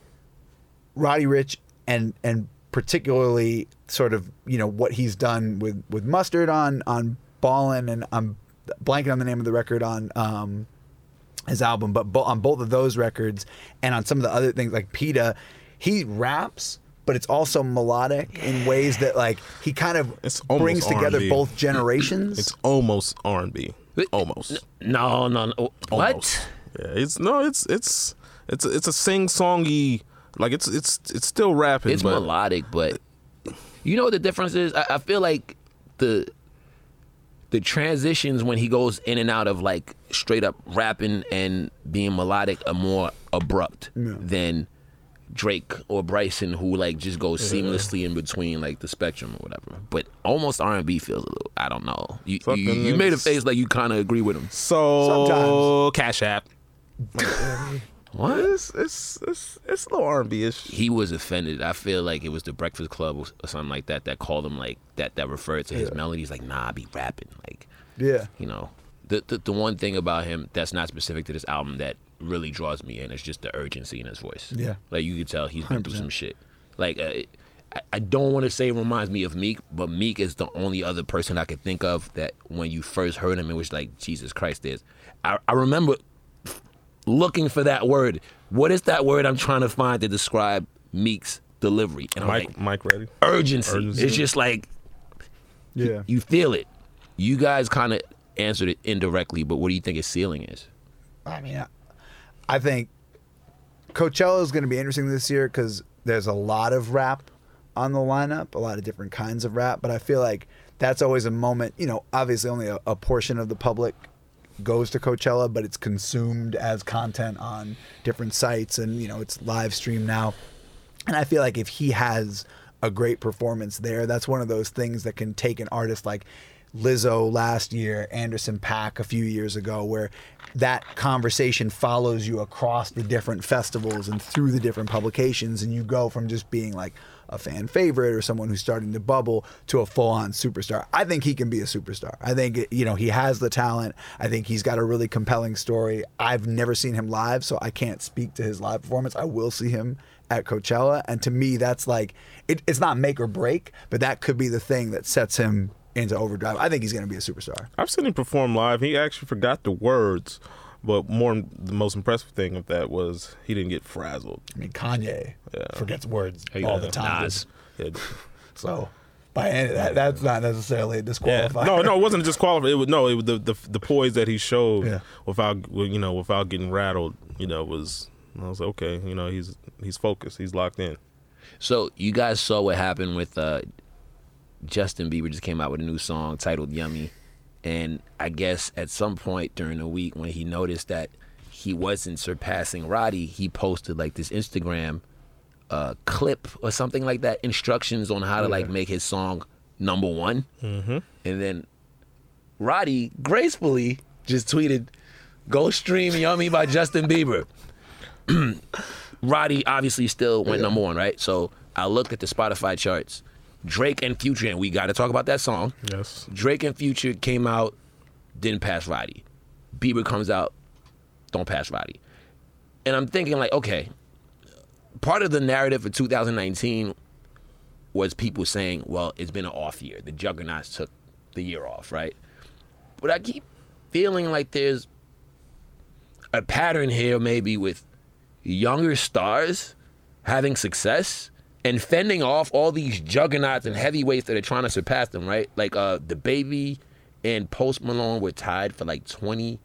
Roddy Ricch and and particularly sort of you know what he's done with with Mustard on on Ballin, and I'm blanking on the name of the record on. Um, his album, but bo- on both of those records and on some of the other things like PETA, he raps, but it's also melodic in ways that like he kind of
It's almost
brings together
R&B.
both generations.
It's almost R and B. Almost.
No, no, no. What?
Almost. Yeah, it's no, it's it's it's it's a sing songy like it's it's it's still rapping.
It's
but
melodic, but you know what the difference is? I, I feel like the the transitions when he goes in and out of like straight up rapping and being melodic are more abrupt than Drake or Bryson who like just goes seamlessly in between like the spectrum or whatever. But almost R and B feels a little I don't know. You you,
Fucking
you made a face like you kinda agree with him.
So
Sometimes.
Cash App.
What?
It's it's it's it's a little R and B ish.
he was offended. I feel like it was the Breakfast Club or or something like that that called him like that that referred to his melodies like nah I be rapping like
yeah.
you know the, the the one thing about him that's not specific to this album that really draws me in is just the urgency in his voice.
Yeah.
like you could tell he's been through some shit. Like uh, it- I, I don't want to say it reminds me of Meek, but Meek is the only other person I could think of that when you first heard him, it was like Jesus Christ. Is I, I remember looking for that word. What is that word I'm trying to find to describe Meek's delivery? And I'm
Mike
like,
Mike ready.
urgency.
Urgency.
It's just like
Yeah.
you feel it. You guys kind of answered it indirectly, but what do you think his ceiling is?
I mean, I, I think Coachella is going to be interesting this year because there's a lot of rap on the lineup, a lot of different kinds of rap. But I feel like that's always a moment. You know, obviously only a, a portion of the public goes to Coachella, but it's consumed as content on different sites, and you know, it's live streamed now. And I feel like if he has a great performance there, that's one of those things that can take an artist like Lizzo last year, Anderson .Paak a few years ago, where that conversation follows you across the different festivals and through the different publications, and you go from just being like a fan favorite or someone who's starting to bubble to a full-on superstar. I think he can be a superstar. I think you know he has the talent. I think he's got a really compelling story. I've never seen him live, so I can't speak to his live performance. I will see him at Coachella, and to me, that's like it, it's not make or break, but that could be the thing that sets him into overdrive. I think he's going to be a superstar.
I've seen him perform live. He actually forgot the words, but more the most impressive thing of that was he didn't get frazzled.
I mean, Kanye forgets words
you
all
go.
the time,
Nas.
Yeah.
so by any, that, that's not necessarily a
Yeah.
disqualifier.
No, no, it wasn't disqualified. It was no, it was the the, the poise that he showed
Yeah.
without you know without getting rattled. You know was I was like, okay. You know he's he's focused. He's locked in.
So you guys saw what happened with uh, Justin Bieber just came out with a new song titled "Yummy," and I guess at some point during the week when he noticed that he wasn't surpassing Roddy, he posted like this Instagram uh, clip or something like that, instructions on how to like make his song number one, mm-hmm. and then Roddy gracefully just tweeted, "Go stream Yummy by Justin Bieber." [clears throat] Roddy obviously still went number one, right? So I looked at the Spotify charts. Drake and Future, and we got to talk about that song.
Yes.
Drake and Future came out, didn't pass Roddy. Bieber comes out, don't pass Roddy. And I'm thinking like, okay, part of the narrative for 2019 was people saying, well, it's been an off year. The Juggernauts took the year off, right? But I keep feeling like there's a pattern here, maybe with younger stars having success and fending off all these juggernauts and heavyweights that are trying to surpass them, right? Like uh DaBaby and Post Malone were tied for like 20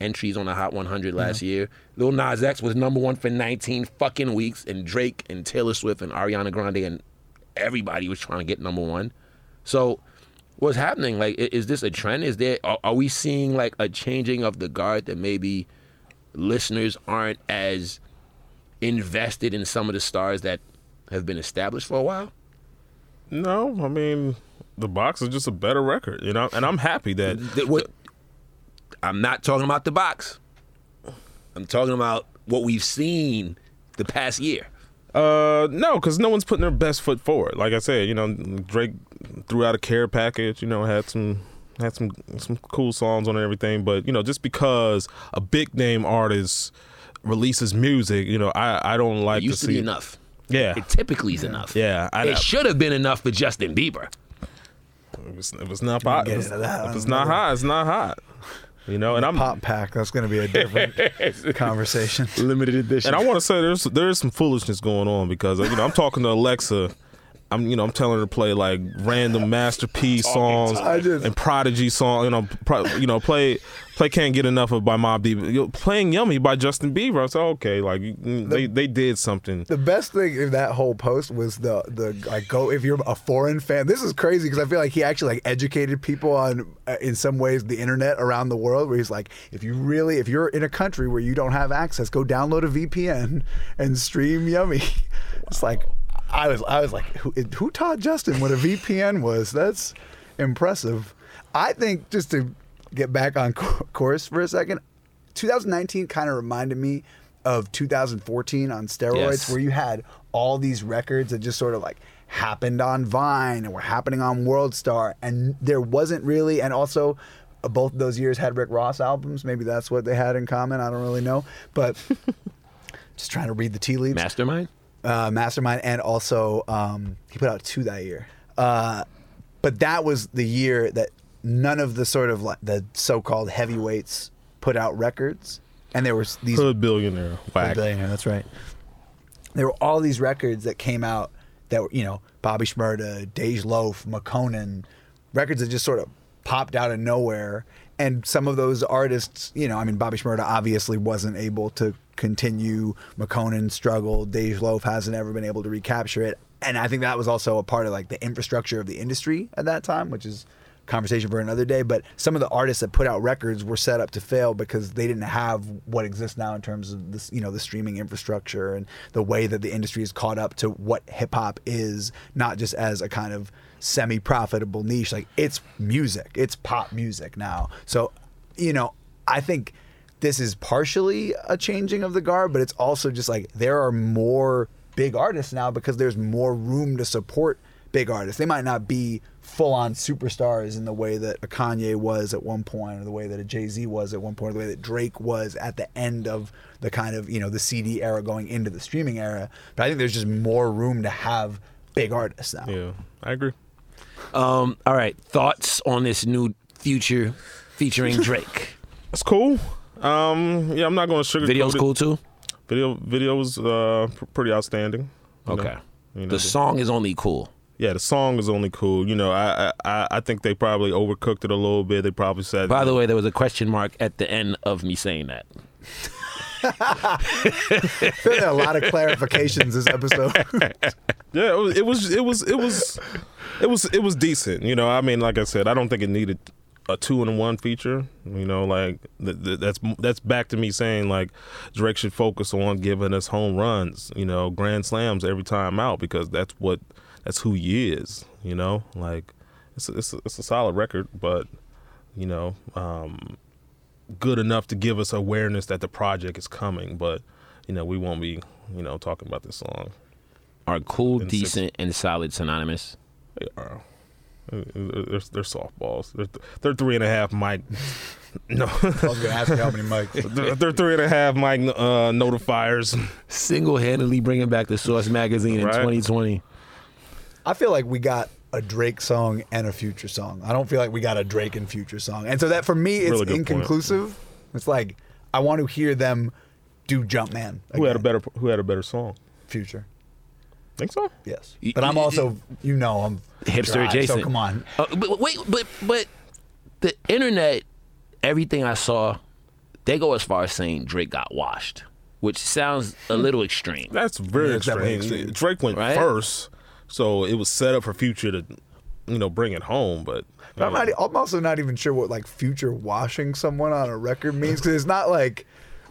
entries on the Hot 100 last year. Lil Nas X was number one for 19 fucking weeks, and Drake and Taylor Swift and Ariana Grande and everybody was trying to get number one. So, what's happening? Like, is this a trend? Is there? Are, are we seeing like a changing of the guard that maybe listeners aren't as invested in some of the stars that have been established for a while?
No, I mean the box is just a better record, you know, and I'm happy that
Th- what- I'm not talking about the box. I'm talking about what we've seen the past year.
Uh, no, because no one's putting their best foot forward. Like I said, you know, Drake threw out a care package. You know, had some had some some cool songs on it and everything. But you know, just because a big name artist releases music, you know, I I don't like
It used
to
to
see
be enough.
Yeah.
It typically is enough.
Yeah, I-
it should have been enough for Justin Bieber.
If it's, if it's not hot,
get
if it's,
into that
if
on
it's not hot, it's not hot. You know, and I'm
Pop pack. That's going to be a different [laughs] conversation.
Limited edition.
and I want to say there's there's some foolishness going on because you know I'm talking to Alexa. I'm you know I'm telling her to play like random masterpiece songs
just-
and prodigy song. You know, pro, you know play play can't get enough of by Mobb Deep. You know, playing Yummy by Justin Bieber. I said okay, like mm, they they did something.
The best thing in that whole post was the the like go if you're a foreign fan. This is crazy because I feel like he actually like educated people on uh, in some ways the internet around the world. Where he's like, if you really if you're in a country where you don't have access, go download a VPN and stream Yummy. [laughs] It's like I was I was like, who, who taught Justin what a VPN was? That's impressive. I think just to get back on course for a second, 2019 kind of reminded me of 2014 on steroids,
Yes.
where you had all these records that just sort of like happened on Vine and were happening on World Star, and there wasn't really, and also. uh, Both of those years had Rick Ross albums. Maybe that's what they had in common. I don't really know, but [laughs] just trying to read the tea leaves
Mastermind.
Uh, Mastermind, and also um, he put out two that year. Uh, but that was the year that none of the sort of like the so-called heavyweights put out records, and there was these
Hood billionaire, whack.
billionaire. That's right. There were all these records that came out that were you know Bobby Shmurda, Dej Loaf, Makonnen, records that just sort of popped out of nowhere. And some of those artists, you know, I mean, Bobby Shmurda obviously wasn't able to continue. Makonnen struggled. Dej Loaf hasn't ever been able to recapture it. And I think that was also a part of like the infrastructure of the industry at that time, which is conversation for another day. But some of the artists that put out records were set up to fail because they didn't have what exists now in terms of this, you know, the streaming infrastructure and the way that the industry is caught up to what hip hop is, not just as a kind of semi-profitable niche. Like it's music, it's pop music now. So, you know, I think this is partially a changing of the guard, but it's also just like there are more big artists now because there's more room to support big artists. They might not be full on superstars in the way that a Kanye was at one point, or the way that a Jay Z was at one point, or the way that Drake was at the end of the kind of, you know, the CD era going into the streaming era. But I think there's just more room to have big artists now.
Yeah, I agree.
Um, all right, thoughts on this new future featuring [laughs] Drake?
That's cool. Um, yeah, I'm not going to sugarcoat
Video's
it.
cool too.
Video video was uh, pr- pretty outstanding. you know.
Okay.
You know,
The song is only cool.
yeah, the song is only cool. You know, I, I I think they probably overcooked it a little bit. They probably said,
By the way, there was a question mark at the end of me saying that.
I [laughs] feel like there are a lot of clarifications this episode. [laughs]
yeah, it was, it was it was it was it was it was decent. You know, I mean, like I said, I don't think it needed a two in one feature. You know, like th- th- that's that's back to me saying like Drake should focus on giving us home runs. You know, grand slams every time out because that's what that's who he is. You know, like it's a, it's a, it's a solid record, but you know, um, good enough to give us awareness that the project is coming. But you know, we won't be you know talking about this song.
Are cool,
And six-
decent, and solid synonymous?
They are. They're, they're softballs. They're, they're three and a half mic. [laughs] No,
I was going to ask you how many mics. [laughs]
they're, they're three and a half mic uh, notifiers.
Single-handedly bringing back the Source magazine in 2020.
I feel like we got a Drake song and a Future song. I don't feel like we got a Drake and Future song. And so that for me, it's
Really good point.
inconclusive. It's like I want to hear them do Jumpman.
Who had a better Who had a better song?
Future?
Think so?
Yes,
Y-
but I'm
y-
also, you know, I'm
Hipster
dry,
adjacent.
So come on,
Uh, but wait, but but the internet, everything I saw, they go as far as saying Drake got washed, which sounds a little extreme.
That's very
Yeah,
extreme.
extreme.
Drake went
Right?
first, so it was set up for Future to, you know, bring it home. But,
But I'm, not, I'm also not even sure what like Future washing someone on a record means because it's not like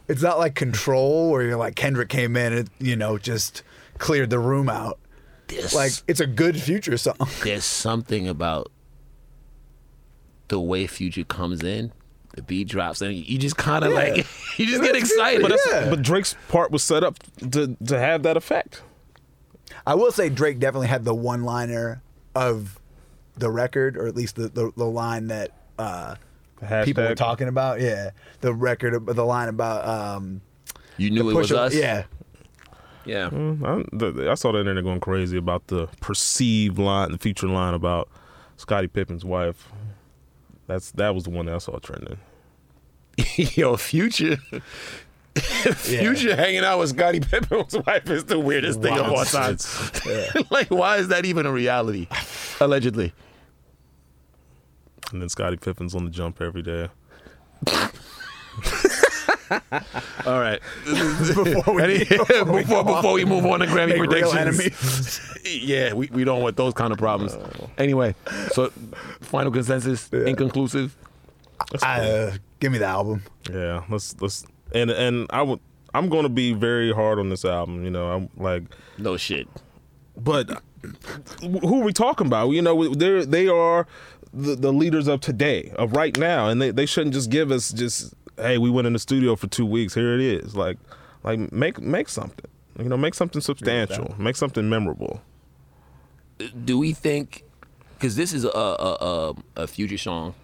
it's not like Control where you're like Kendrick came in and you know just cleared the room out.
There's,
Like it's a good Future song. [laughs]
there's something about the way Future comes in, the beat drops, and you just kind of
Yeah.
like [laughs] you just get excited.
But, that's,
Yeah.
but Drake's part was set up to to have that effect.
I will say Drake definitely had the one liner of the record, or at least the the, the line that uh, people were talking about. Yeah, the record, the line about um,
You knew
the
it was
Pusha-
us.
Yeah,
Yeah.
Mm, I, the, I saw the internet going crazy about the perceived line, the feature line about Scottie Pippen's wife. That's that was the one that I saw trending. [laughs]
Yo, Future. [laughs] Future hanging out with Scottie Pippen's wife is the weirdest thing of all time.
It's- [laughs]
like, why is that even a reality? Allegedly.
and then Scottie Pippen's on the jump every day. [laughs]
All right.
Before we,
Any- [laughs] before, before, we move on to Grammy
make
predictions. [laughs] yeah, we, we don't want those kind of problems. Anyway, so final consensus, inconclusive.
Uh, give me the album.
Yeah, let's let's and and I would I'm going to be very hard on this album. You know, I'm like,
No shit.
but who are we talking about? You know, they they are the, the leaders of today, of right now, and they, they shouldn't just give us just hey, we went in the studio for two weeks. Here it is. Like like make make something. You know, make something substantial. Make something memorable.
Do we think? Because this is a, a a a future song,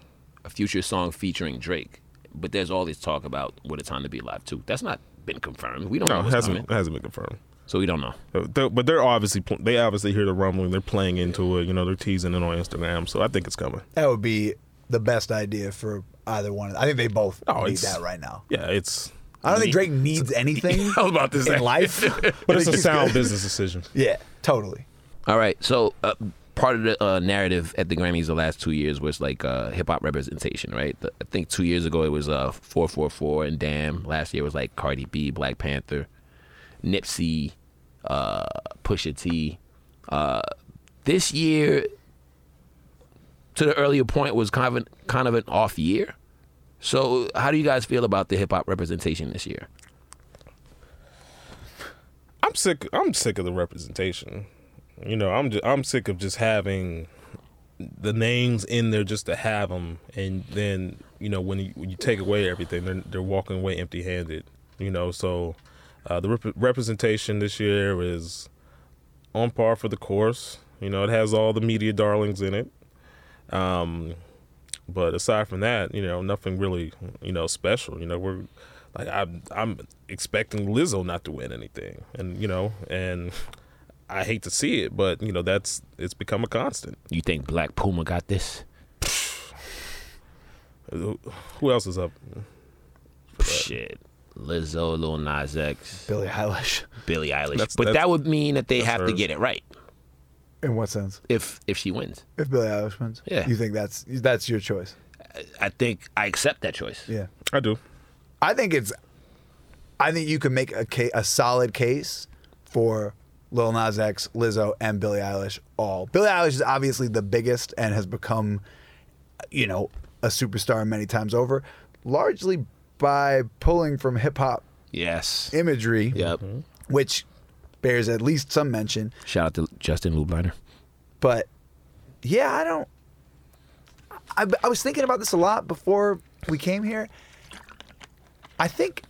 a future song featuring Drake, but there's all this talk about what a time to be alive too. That's not been confirmed. We don't
No,
know
it
what's
hasn't
coming,
it hasn't been confirmed.
so we don't know.
Uh, they're- but they're obviously they obviously hear the rumbling. They're playing into it. You know, they're teasing it on Instagram. So I think it's coming.
That would be the best idea for either one. I think they both
Oh,
need
it's-
that right now.
Yeah, it's
I don't think Drake needs [laughs] anything
I was about this
in life. [laughs]
but it's [laughs] a sound business decision.
yeah, totally.
All right, so uh, part of the uh, narrative at the Grammys the last two years was like uh, hip hop representation, right? The, I think two years ago it was uh, 444 and Damn. Last year was like Cardi B, Black Panther, Nipsey, uh, Pusha T. Uh, this year, to the earlier point, was kind of an, kind of an off year. So, how do you guys feel about the hip hop representation this year?
I'm sick. I'm sick of the representation. You know, I'm just, I'm sick of just having the names in there just to have them, and then you know when you, when you take away everything, they're they're walking away empty-handed. You know, so uh, the rep- representation this year is on par for the course. You know, it has all the media darlings in it. Um, but aside from that, you know, nothing really, you know, special. You know, we're like I'm I'm expecting Lizzo not to win anything, and you know, and I hate to see it, but you know, that's it's become a constant.
You think Black Puma got this?
Who who else is up?
Shit. Lizzo, Lil Nas X,
Billie Eilish.
Billie Eilish.
That's-
but
that's-
that would mean that they
that's
have to get it right
In what sense?
if if she wins.
If Billie Eilish wins,
Yeah.
you think that's that's your choice?
I think I accept that choice.
Yeah.
I do.
I think it's. I think you can make a ca- a solid case for Lil Nas X, Lizzo, and Billie Eilish. All Billie Eilish is obviously the biggest and has become, you know, a superstar many times over, largely by pulling from hip hop
Yes.
imagery,
Yep.
which bears at least some mention.
Shout out to Justin Lubliner.
But yeah, I don't. I, I was thinking about this a lot before we came here. I think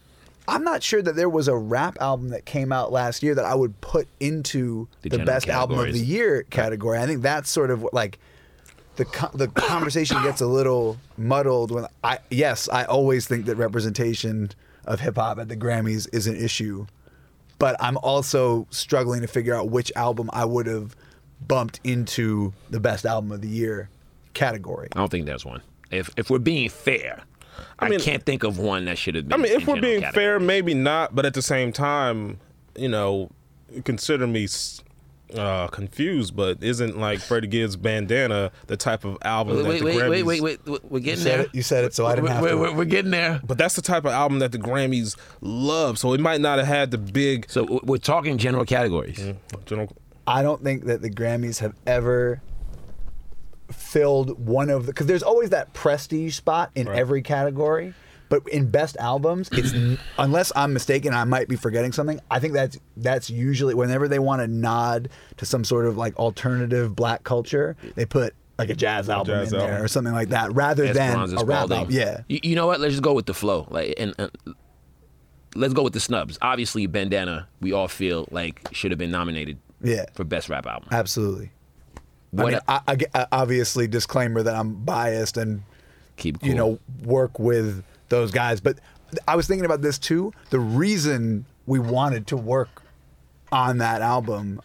I'm not sure that there was a rap album that came out last year that I would put into
The
the, best album of the year category. I think that's sort of what, like the co- the conversation gets a little muddled when I yes I always think that representation of hip hop at the Grammys is an issue, but I'm also struggling to figure out which album I would have bumped into the best album of the year category.
I don't think there's one. If if we're being fair, I,
mean-
can't think of one that should have been.
I mean, if we're being
category.
fair, maybe not. But at the same time, you know, consider me s- uh, confused. But isn't like Freddie Gibbs' "Bandana" the type of album that
Wait,
the Grammys?
wait, wait, wait, wait. We're
You
getting
said
there.
it, you said it, so I didn't
we're,
have
we're,
to.
we're- we're getting there.
But that's the type of album that the Grammys love. So it might not have had the big.
So we're talking general categories.
General,
I don't think that the Grammys have ever filled one of the because there's always that prestige spot in
Right.
every category. But in best albums, it's unless I'm mistaken, I might be forgetting something. I think that's that's usually whenever they want to nod to some sort of like alternative black culture, they put like a jazz album
jazz
in there or something like that, rather than
Esperanza
a rap
Spalding.
album. Yeah,
You, you know what? Let's just go with the flow. Like, and, and let's go with the snubs. Obviously, Bandana. We all feel like should have been nominated.
Yeah.
For best rap album.
absolutely. I
What-
mean, I, I, I- obviously, disclaimer that I'm biased and
Keep cool.
you know, work with those guys. But I was thinking about this too. The reason we wanted to work on that album.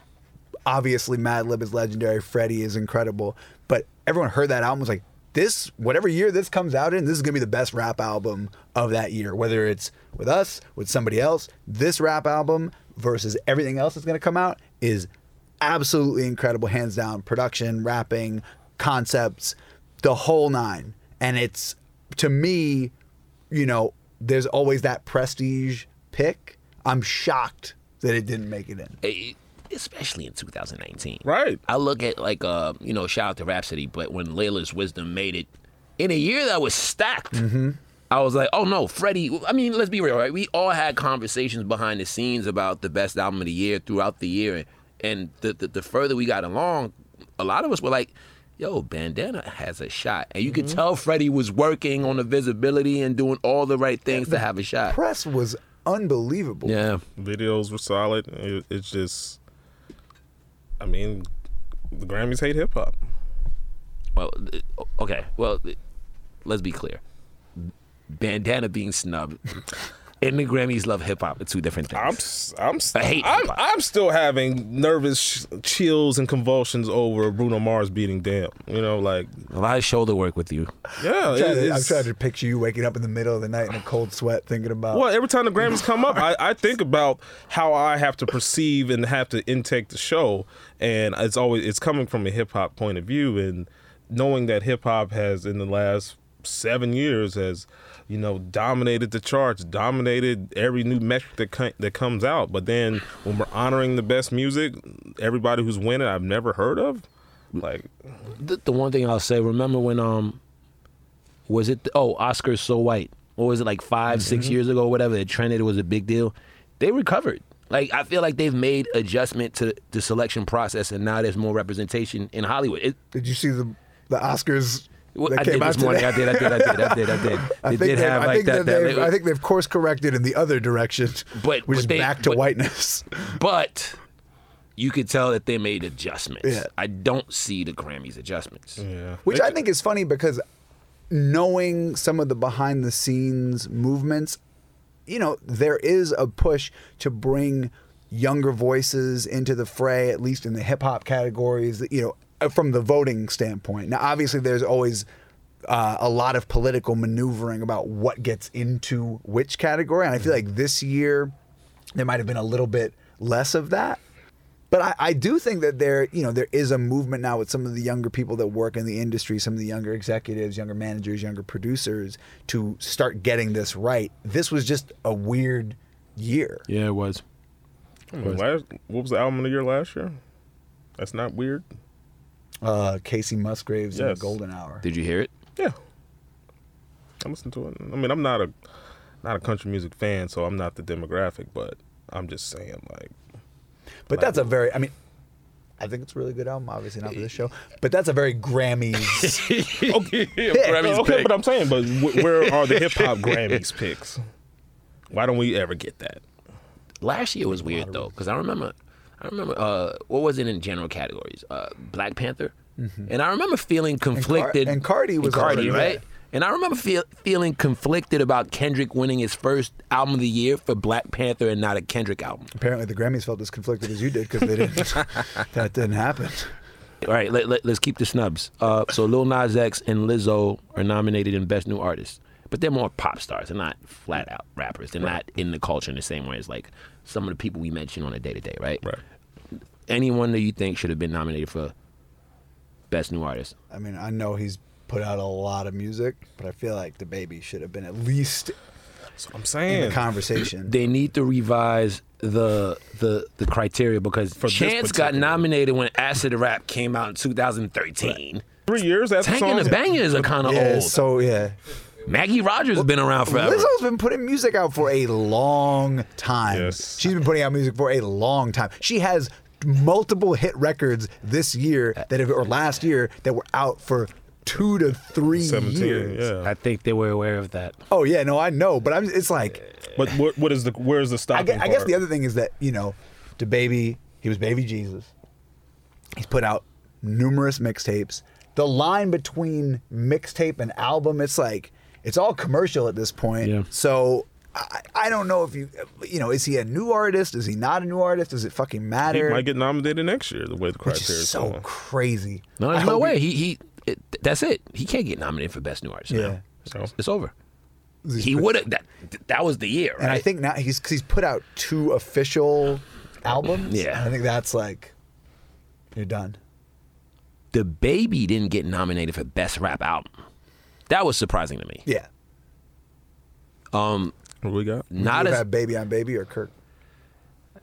Obviously, Madlib is legendary. Freddie is incredible. But everyone heard that album was like, this, whatever year this comes out in, this is gonna be the best rap album of that year. Whether it's with us, with somebody else, this rap album versus everything else that's gonna come out is absolutely incredible, hands down. Production, rapping, concepts, the whole nine. And it's to me, you know, there's always that prestige pick. I'm shocked that it didn't make it in.
Especially in 2019.
Right.
I look at like uh, you know, shout out to Rapsody, but when Laila's Wisdom made it in a year that was stacked, I was like, oh no, Freddie. I mean, let's be real, right? We all had conversations behind the scenes about the best album of the year throughout the year, and the the, the further we got along, a lot of us were like. Yo, Bandana has a shot. And you could mm-hmm. tell Freddie was working on the visibility and doing all the right things to have a shot.
Press was unbelievable.
Yeah.
Videos were solid. It, it's just, I mean, the Grammys hate hip hop.
Well, okay. Well, let's be clear. Bandana being snubbed [laughs] and the Grammys love hip hop It's two different things.
I'm s- I'm s-
I hate
I'm. I'm still having nervous sh- chills and convulsions over Bruno Mars beating Damn. You know, like
a lot of shoulder work with you.
yeah,
I'm trying, to, I'm trying to picture you waking up in the middle of the night in a cold sweat thinking about.
Well, every time the Grammys come up, I, I think about how I have to perceive and have to intake the show, and it's always it's coming from a hip hop point of view, and knowing that hip hop has in the last seven years has you know dominated the charts, dominated every new metric that co- that comes out. But then when we're honoring the best music, everybody who's winning, I've never heard of, like
The, the one thing I'll say, remember when um, was it oh Oscars so white? or was it like 5 six
Mm-hmm.
years ago, or whatever? It trended. It was a big deal. They recovered. Like I feel like they've made adjustment to the selection process, and now there's more representation in Hollywood. It,
Did you see the the Oscars?
Well,
that
I
came
did
out
this morning.
today?
I did. I did. I did. I did. I did. [laughs]
I
They
think
did
they've-
have
I
like
think
that.
that
that
I think they've course corrected in the other direction,
But-
which
but
is
they-
back to
but-
whiteness.
but you could tell that they made adjustments.
Yeah.
I don't see the Grammys adjustments.
yeah,
Which I think is funny because knowing some of the behind the scenes movements, you know, there is a push to bring younger voices into the fray, at least in the hip hop categories, you know, Uh, from the voting standpoint. Now, obviously, there's always uh, a lot of political maneuvering about what gets into which category. And I feel mm-hmm. like this year, there might have been a little bit less of that. But I, I do think that there, you know, there is a movement now with some of the younger people that work in the industry, some of the younger executives, younger managers, younger producers, to start getting this right. This was just a weird year.
Yeah, it was.
Hmm, last, what was the album of the year last year? That's not weird.
Uh, Kacey Musgraves in the Golden Hour.
Did you hear it?
Yeah, I listened to it. I mean, I'm not a not a country music fan, so I'm not the demographic, but I'm just saying, like,
But that's a very, I mean, I think it's a really good album. Obviously not for this show, but that's a very Grammys. [laughs]
okay,
Grammys
okay,
pick.
but I'm saying, but wh- where are the hip hop Grammys picks? Why don't we ever get that?
Last year was weird though, because I remember, I remember, uh, what was it in general categories? Uh, Black Panther, and I remember feeling conflicted.
and Cardi was
Cardi, right? And I remember feel, feeling conflicted about Kendrick winning his first album of the year for Black Panther and not a Kendrick album.
Apparently, the Grammys felt as conflicted as you did because they didn't. [laughs] [laughs] that didn't happen.
All right, let, let, us keep the snubs. Uh, so Lil Nas X and Lizzo are nominated in Best New Artist, but they're more pop stars. They're not flat mm. out rappers. They're not in the culture in the same way as like some of the people we mention on a day to day, right?
Right.
Anyone that you think should have been nominated for Best New Artist?
I mean, I know he's put out a lot of music, but I feel like DaBaby should have been at least
That's what I'm saying
in
saying.
the conversation.
They need to revise the the the criteria because
For this
Chance got nominated when Acid Rap came out in 2013.
Three years. That's
Tank and the Bangas are [laughs] kind of
yeah,
old.
so yeah.
Maggie Rogers has been around forever.
Lizzo's been putting music out for a long time.
Yes.
She's been putting out music for a long time. She has multiple hit records this year that have, or last year that were out for two to three
17.
years.
Yeah.
I think they were aware of that.
Oh yeah, no, I know, but I'm. It's like
But what, what is the where's the
I
stopping
guess, I guess the other thing is that you know, DaBaby, he was baby Jesus. He's put out numerous mixtapes. The line between mixtape and album, it's like it's all commercial at this point.
Yeah.
So I, I don't know if you, you know, is he a new artist? Is he not a new artist? Does it fucking matter?
He might get nominated next year. The way the
Which
criteria
is so
going.
crazy.
No, there's no way. He he. It, that's it. He can't get nominated for best new artist.
Yeah.
now.
So
it's over.
He's
He would have. That that was the year, right?
And I think now he's cause he's put out two official albums.
Yeah.
I think that's like you're done.
DaBaby didn't get nominated for best rap album. That was surprising to me.
Yeah.
Um,
what we got?
not
you
as
have Baby on Baby or Kirk.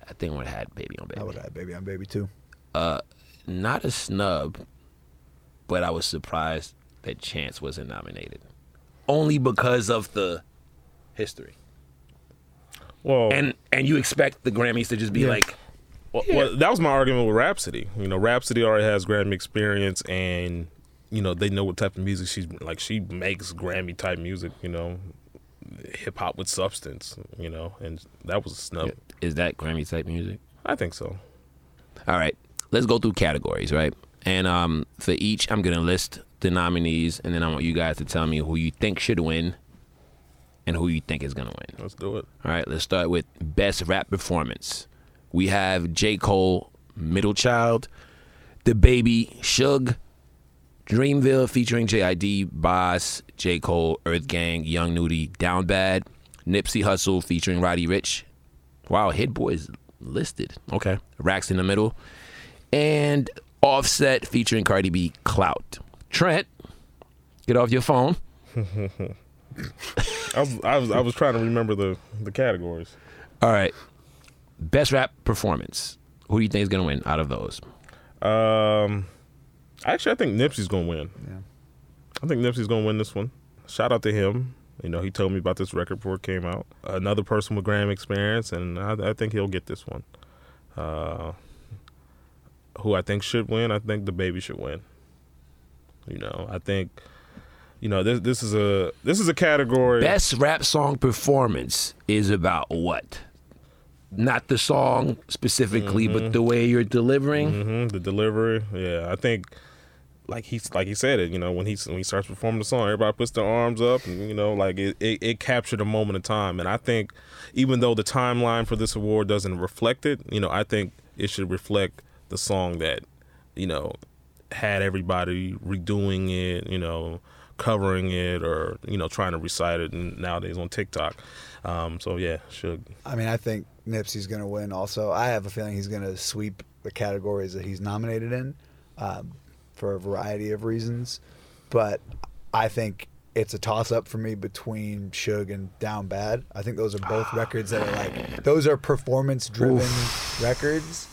I think I would have had baby on baby.
I would have Baby on Baby too.
not a snub, but I was surprised that Chance wasn't nominated. Only because of the history.
Well,
And and you expect the Grammys to just be
Yeah.
like
Well, well, that was my argument with Rapsody. You know, Rapsody already has Grammy experience, and you know they know what type of music she's like. She makes Grammy type music. You know, hip hop with substance. You know, and that was a snub.
is that Grammy type music?
I think so.
All right. Let's go through categories, right? And um for each I'm gonna list the nominees and then I want you guys to tell me who you think should win and who you think is gonna win.
Let's do it.
All right, let's start with best rap performance. We have J. Cole, Middle Child, DaBaby, Suge, Dreamville featuring JID, Boss, J. Cole, EarthGang, Young Nudy, Down Bad, Nipsey Hussle featuring Roddy Ricch. Wow, Hit-Boy's listed. Okay. Racks in the middle. And Offset featuring Cardi B, Clout. Trent, get off your phone. [laughs]
I was, I was I was trying to remember the the categories.
All right. Best rap performance. Who do you think is going to win out of those?
Um, actually, I think Nipsey's gonna win.
Yeah.
I think Nipsey's gonna win this one. Shout out to him. You know, he told me about this record before it came out. Another person with Grammy experience, and I, I think he'll get this one. Uh, who I think should win? I think DaBaby should win. You know, I think, you know, this this is a this is a category.
Best rap song performance is about what? Not the song specifically, but the way you're delivering.
hmm the delivery, yeah. I think, like he's like he said it. You know, when he when he starts performing the song, everybody puts their arms up, and you know, like it, it, it captured a moment of time. And I think, even though the timeline for this award doesn't reflect it, you know, I think it should reflect the song that, you know, had everybody redoing it. You know. Covering it or you know trying to recite it nowadays on TikTok, um, so yeah, should
I mean, I think Nipsey's going to win. Also, I have a feeling he's going to sweep the categories that he's nominated in, um, for a variety of reasons. But I think it's a toss up for me between Suge and Down Bad. I think those are both records that are like those are performance driven records.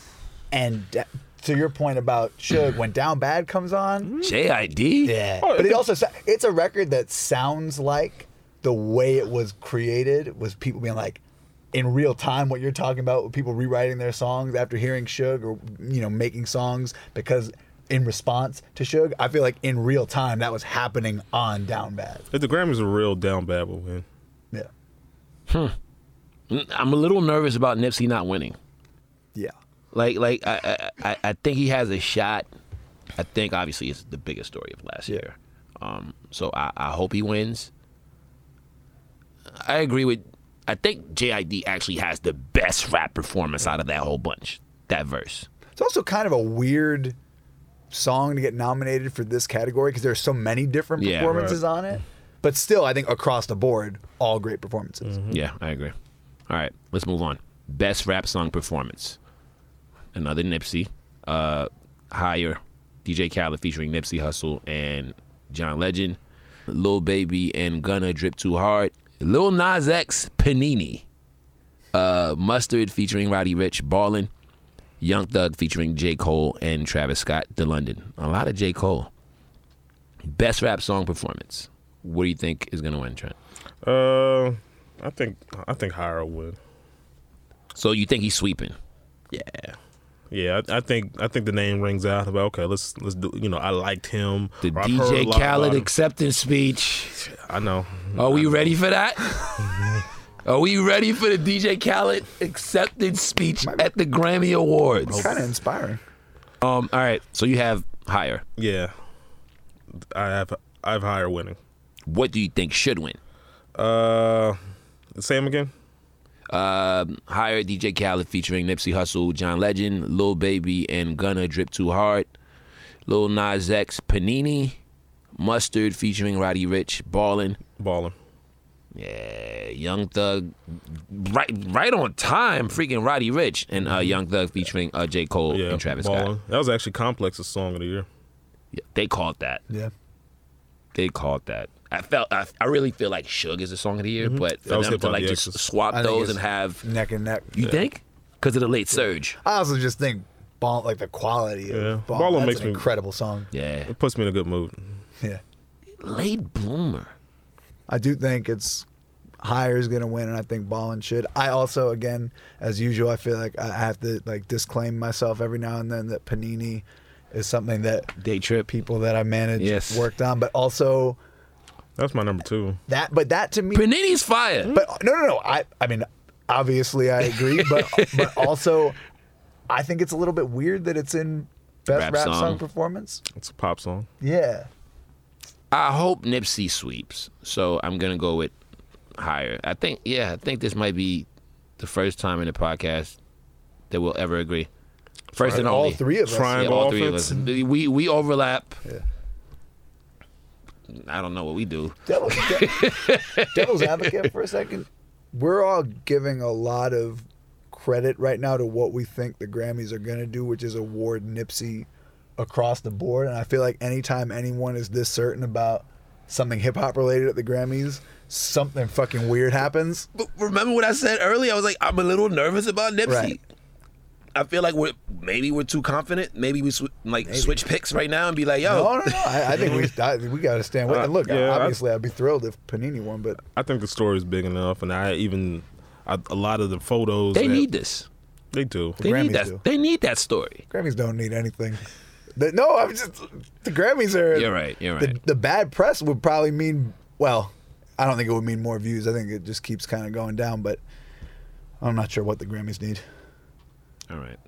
And da- to your point about Suge, when Down Bad comes on,
JID?
yeah,
Oh,
but it
it-
also it's a record that sounds like the way it was created was people being like in real time what you're talking about with people rewriting their songs after hearing Suge or you know making songs because in response to Suge. I feel like in real time that was happening on Down Bad.
if the Grammys are real, down bad will win.
Yeah,
I'm a little nervous about Nipsey not winning.
yeah.
Like, like I, I, I- I think he has a shot. I think obviously it's the biggest story of last
Yeah.
year. Um, so I, I hope he wins. I agree with. I think JID actually has the best rap performance out of that whole bunch. That verse.
It's also kind of a weird song to get nominated for this category because there's so many different
Yeah,
performances on it. But still, I think across the board, all great performances.
Yeah, I agree. All right, let's move on. Best rap song performance. Another Nipsey. Uh, higher. DJ Khaled featuring Nipsey Hussle and John Legend. Lil Baby and Gunna Drip Too Hard. Lil Nas X Panini. Uh, Mustard featuring Roddy Ricch Ballin. Young Thug featuring J. Cole and Travis Scott The London. A lot of J. Cole. Best rap song performance. What do you think is gonna win, Trent?
Uh, I think I think will win.
So you think he's sweeping?
Yeah, yeah. I, I think I think the name rings out. About okay, let's let's do. You know, I liked him.
The
or I've heard a
DJ Khaled acceptance speech.
I know.
Are we ready for that? [laughs] Are we ready for the DJ Khaled acceptance speech at the Grammy Awards?
Kind of inspiring.
Um, all right, so you have higher.
Yeah, I have I have Higher winning.
What do you think should win?
Uh, same again.
Um, higher DJ Khaled featuring Nipsey Hussle, John Legend, Lil Baby, and Gunna Drip Too Hard. Lil Nas X, Panini, Mustard featuring Roddy Ricch, Ballin'.
Ballin'.
Yeah, Young Thug, right, right on time. Freaking Roddy Ricch and uh, Young Thug featuring uh, J Cole
Yeah,
and Travis
Ballin'.
Scott.
That was actually Complex's song of the year.
Yeah, they called that.
Yeah.
They called that. I felt. I, I really feel like Suge is the song of the year, but
That
for
was
them to
Hip Hop
like just
DX's.
swap those and have
Neck and neck.
you think because of the late surge.
I also just think Ball, like the quality of
Yeah.
Ball,
Ballin'
that's
makes
an
me-
incredible song.
Yeah,
It puts me in a good mood.
Yeah.
late bloomer.
I do think it's higher is gonna win, and I think Ballin should. I also, again, as usual, I feel like I have to like disclaim myself every now and then that Panini is something that
Day trip.
people that I manage
Yes.
worked on, but also
That's my number two.
that. But that to me,
Panini's fire.
but no, no, no. I, I mean, obviously I agree, but [laughs] but also, I think it's a little bit weird that it's in best
Rap
rap,
song.
song performance.
It's a pop song.
Yeah.
I hope Nipsey sweeps, so I'm gonna go with higher. I think, yeah, I think this might be the first time in the podcast that we'll ever agree. First and
all
only.
three of us.
Yeah, all three of us. We we overlap.
Yeah.
I don't know what we do.
Devil's, de- [laughs] devil's advocate for a second. We're all giving a lot of credit right now to what we think the Grammys are going to do, which is award Nipsey across the board. And I feel like anytime anyone is this certain about something hip hop related at the Grammys, something fucking weird happens.
But remember what I said earlier? I was like, I'm a little nervous about Nipsey.
Right.
I feel like we're maybe we're too confident. Maybe we sw- like switch picks right now and be like, yo,
No, no, no. I, I think we I, we got to stand with.
Uh,
And look,
yeah,
obviously, I'd be thrilled if Panini won, but
I think the story is big enough, and I even I, a lot of the photos.
they
that-
need this.
They do.
They need
Grammys
that.
do.
They need that story.
Grammys don't need anything. The- no, I'm just the Grammys are.
You're right. You're
the,
right.
the bad press would probably mean well i don't think it would mean more views i think it just keeps kind of going down but i'm not sure what the grammys need
All right.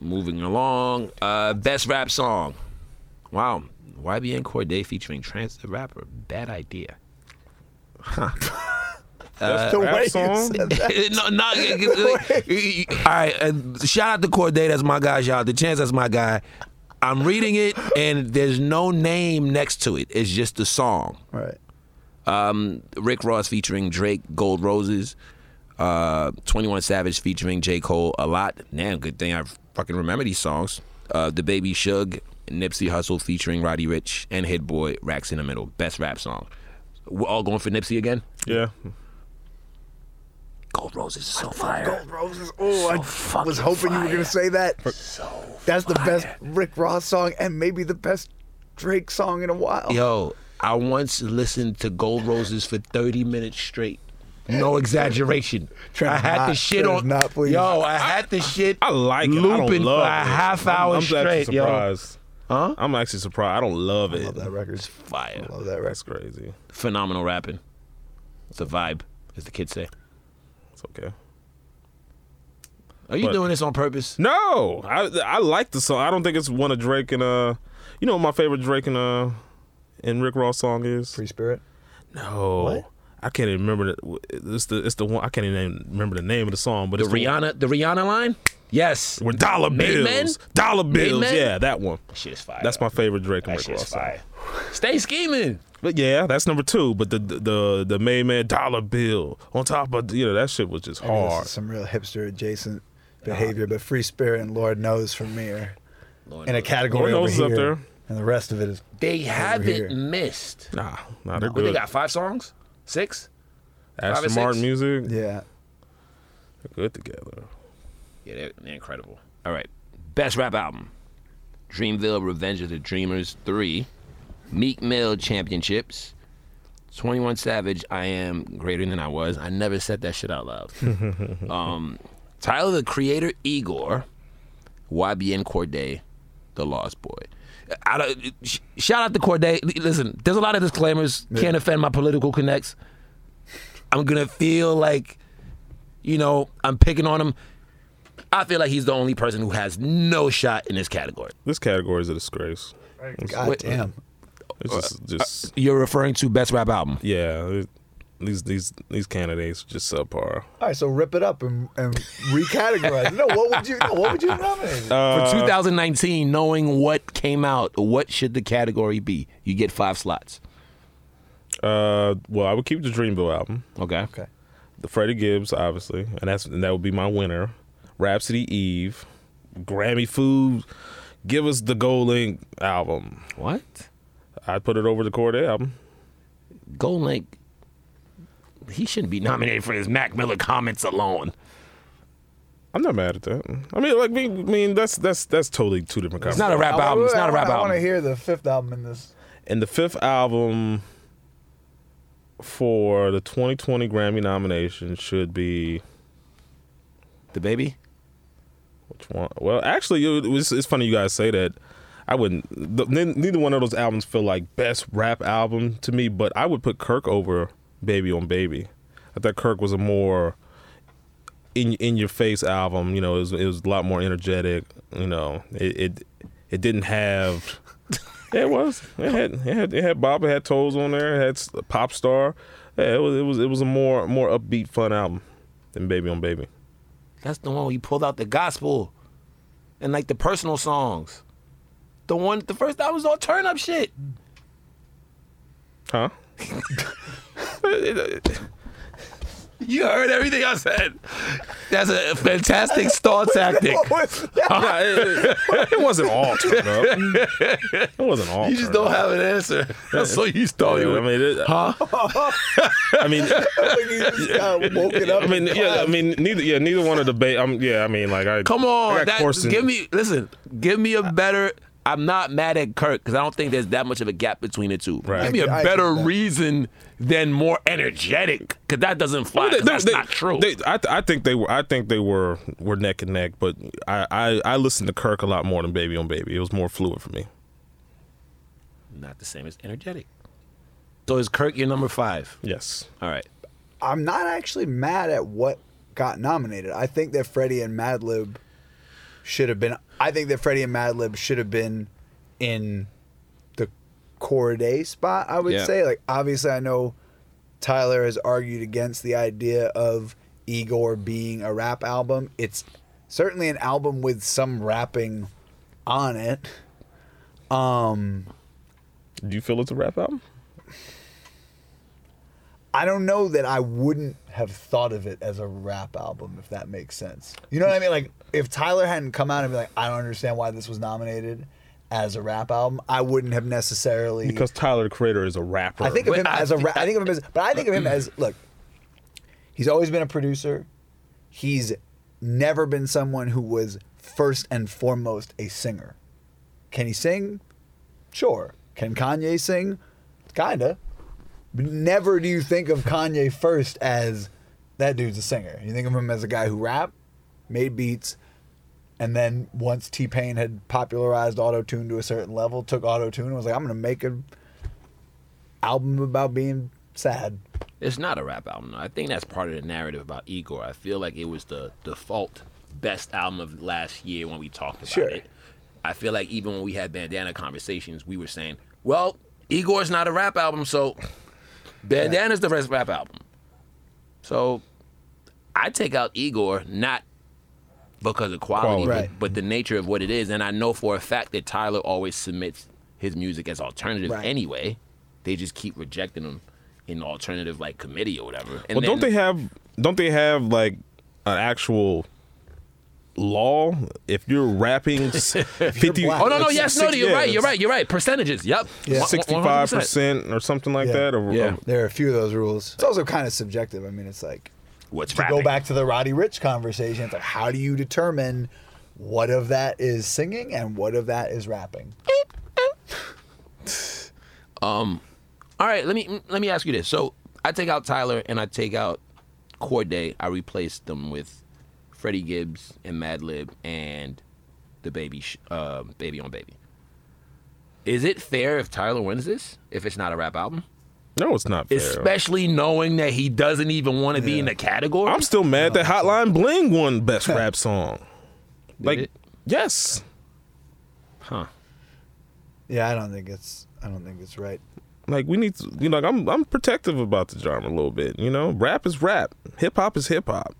Moving along. Uh, best rap song. Wow. YBN Cordae featuring the Rapper. Bad idea. [laughs]
That's
the
rap
way
song?
said [laughs]
no, no. [laughs] all right. And shout out to Cordae. That's my guy. Shout out to Chance. That's my guy. I'm reading it, and there's no name next to it. It's just the song.
right
Um, Rick Ross featuring Drake, Gold Roses. Uh, 21 Savage featuring J. Cole a lot. Damn, good thing I fucking remember these songs. Uh, DaBaby Suge, Nipsey Hussle featuring Roddy Ricch, and Hit-Boy, Racks in the Middle. Best rap song. We're all going for Nipsey again?
Yeah.
Gold Roses is so fire.
gold roses oh i was hoping you were going to say that So that's the best rick ross song and maybe the best drake song in a while
Yo, I once listened to Gold Roses for 30 minutes straight. No [laughs] exaggeration. I
is
had the shit on.
not pleased.
Yo, I had the shit.
I like it. I
looping
don't love
for a
it.
half
I'm- I'm,
straight.
actually
yo.
surprised.
Huh?
I'm actually surprised. I don't love it.
love that record It's
Fire.
I love that
That's
record
crazy.
Phenomenal rapping. It's a vibe, as the kids say.
It's okay.
Are you
But-
doing this on purpose?
No, I I like the song. I don't think it's one of Drake and uh, you know what my favorite Drake and uh, and Rick Ross song is.
free spirit
No,
What?
I can't even remember. The, it's the it's the one I can't even remember the name of the song, but
The
it's
Rihanna, the Rihanna line? Yes.
with dollar bills, dollar bills. Yeah, that one.
Shit is fire.
That's my favorite Drake and
That
Rick
shit
Ross
is
song.
fire. Stay scheming.
But yeah, that's number two. But the the the, the Made Man dollar bill on top of you know that shit was just
Maybe this
hard.
some real hipster adjacent behavior but free spirit and lord knows from me are in a category
Lord
over
knows up there.
and the rest of it is
They
here.
haven't missed.
Nah, nah, they're
What, they
good.
got five songs? Six? five
Aston
or
Martin
six?
music,
yeah
they're good together.
Yeah, they're, they're incredible. All right. Best rap album Dreamville, Revenge of the Dreamers 3, Meek Mill Championships, 21 Savage, I Am Greater Than I Was. I never said that shit out loud. [laughs] um, Tyler the Creator, Igor, YBN Cordae, The Lost Boy. I don't, shout out to Cordae. Listen, there's a lot of disclaimers. Can't offend my political connects. I'm gonna feel like, you know, I'm picking on him. I feel like he's the only person who has no shot in this category.
This category is a disgrace. It's,
god damn
it's just, just
You're referring to best rap album.
yeah. these these these candidates are just subpar.
All right, so rip it up and, and recategorize. [laughs] no, what would you? No, what would you nominate?
Uh,
For 2019, knowing what came out, what should the category be? You get five slots.
Uh, well, I would keep the Dreamville album,
Okay.
okay.
the Freddie Gibbs, obviously, and that's and that would be my winner. Rapsody Eve, Grammy Food, give us the GoldLink album.
What?
I'd put it over the Cordae album.
GoldLink. He shouldn't be nominated for his Mac Miller comments alone.
I'm not mad at that. I mean, like, I mean, I mean that's that's that's totally two different
It's
conversations.
not a rap album. It's not a rap album.
I want to hear the fifth album in this.
And the fifth album for the 2020 Grammy nomination should be
DaBaby.
which one? Well, actually, it was, it's funny you guys say that. I wouldn't. The, neither one of those albums feel like best rap album to me, but I would put Kirk over Baby on Baby. I thought Kirk was a more in in your face album. You know, it was, it was a lot more energetic. You know, it it, it didn't have. [laughs] Yeah, it was. It had it had it had Bop. It had Toes on there. It had Pop Star. Yeah, it was it was it was a more more upbeat, fun album than Baby on Baby.
That's the one where he pulled out the gospel and like the personal songs. The one, the first album was all turn up shit.
Huh? [laughs]
You heard everything I said. That's a fantastic stall [laughs] tactic.
Nah, it, it- wasn't all turned up. It wasn't all.
You just
turned
don't
up.
have an answer. That's what you you
Yeah, I mean, it,
Huh? [laughs]
I mean,
woken up.
I mean, yeah, I mean, neither, yeah, neither one of the ba- I'm, yeah, I mean, like, I
Come
I
on,
got
that,
in-
give me listen. Give me a better. I'm not mad at Kirk because I don't think there's that much of a gap between the two.
Right.
Give me a
I- I
better
agree with that.
reason than more energetic because that doesn't fly.
They-
'cause
they-
that's
they-
not true.
they- I, th- I think they were. I think they were were neck and neck. But I, I, I listened to Kirk a lot more than Baby on Baby. It was more fluid for me.
not the same as energetic. So is Kirk your number five?
Yes.
All right.
I'm not actually mad at what got nominated. I think that Freddie and Madlib should have been. I think that Freddie and Madlib should have been in the Cordae spot. I would
Yeah.
say, like, obviously, I know Tyler has argued against the idea of Igor being a rap album. It's certainly an album with some rapping on it. Um.
Do you feel it's a rap album?
I don't know that I wouldn't have thought of it as a rap album, if that makes sense. You know what I mean? Like, if Tyler hadn't come out and be like, I don't understand why this was nominated as a rap album, I wouldn't have necessarily.
Because Tyler the Creator is a rapper.
I think of him
I
as a
think-
ra- I think of him as, but I think of him as look. He's always been a producer. He's never been someone who was first and foremost a singer. Can he sing? Sure. Can Kanye sing? Kinda. Never do you think of Kanye first as that dude's a singer. You think of him as a guy who rapped, made beats, and then once T Pain had popularized auto tune to a certain level, took auto tune and was like, I'm gonna make an album about being sad.
It's not a rap album. I think that's part of the narrative about Igor. I feel like it was the default best album of last year when we talked about
Sure.
it. I feel like even when we had bandana conversations, we were saying, "Well, Igor's not a rap album, so bandana's the first rap album." So I take out Igor not because of quality,
Quality.
but, but the nature of what it is, and I know for a fact that Tyler always submits his music as alternative
Right.
anyway. They just keep rejecting him in alternative like committee or whatever. And
well, don't they have? Don't they have like an actual law? If you're rapping [laughs] s- fifty,
black.
Oh no, no,
like,
yes,
six-
no, you're
yeah,
right, you're right, you're right. Percentages, yep.
Yeah.
One-
Sixty-five
100%.
or something like
Yeah.
that. Or,
Yeah.
There are a few of those rules. It's also kind of subjective. I mean, it's like
What's
to
rapping?
go back to the Roddy Ricch conversation. It's like how do you determine what of that is singing and what of that is rapping? [laughs]
Um, all right, let me let me ask you this. So I take out Tyler and I take out Cordae. I replace them with Freddie Gibbs and Madlib and DaBaby, sh- uh, baby on baby. Is it fair if Tyler wins this? If it's not a rap album,
No, it's not fair.
especially knowing that he doesn't even want to be in the category.
I'm still mad that Hotline Bling won Best [laughs] Rap Song. Like,
it?
yes.
huh?
Yeah, I don't think it's I don't think it's right.
Like we need to, you know, like I'm I'm protective about the genre a little bit. You know, rap is rap, hip hop is hip hop.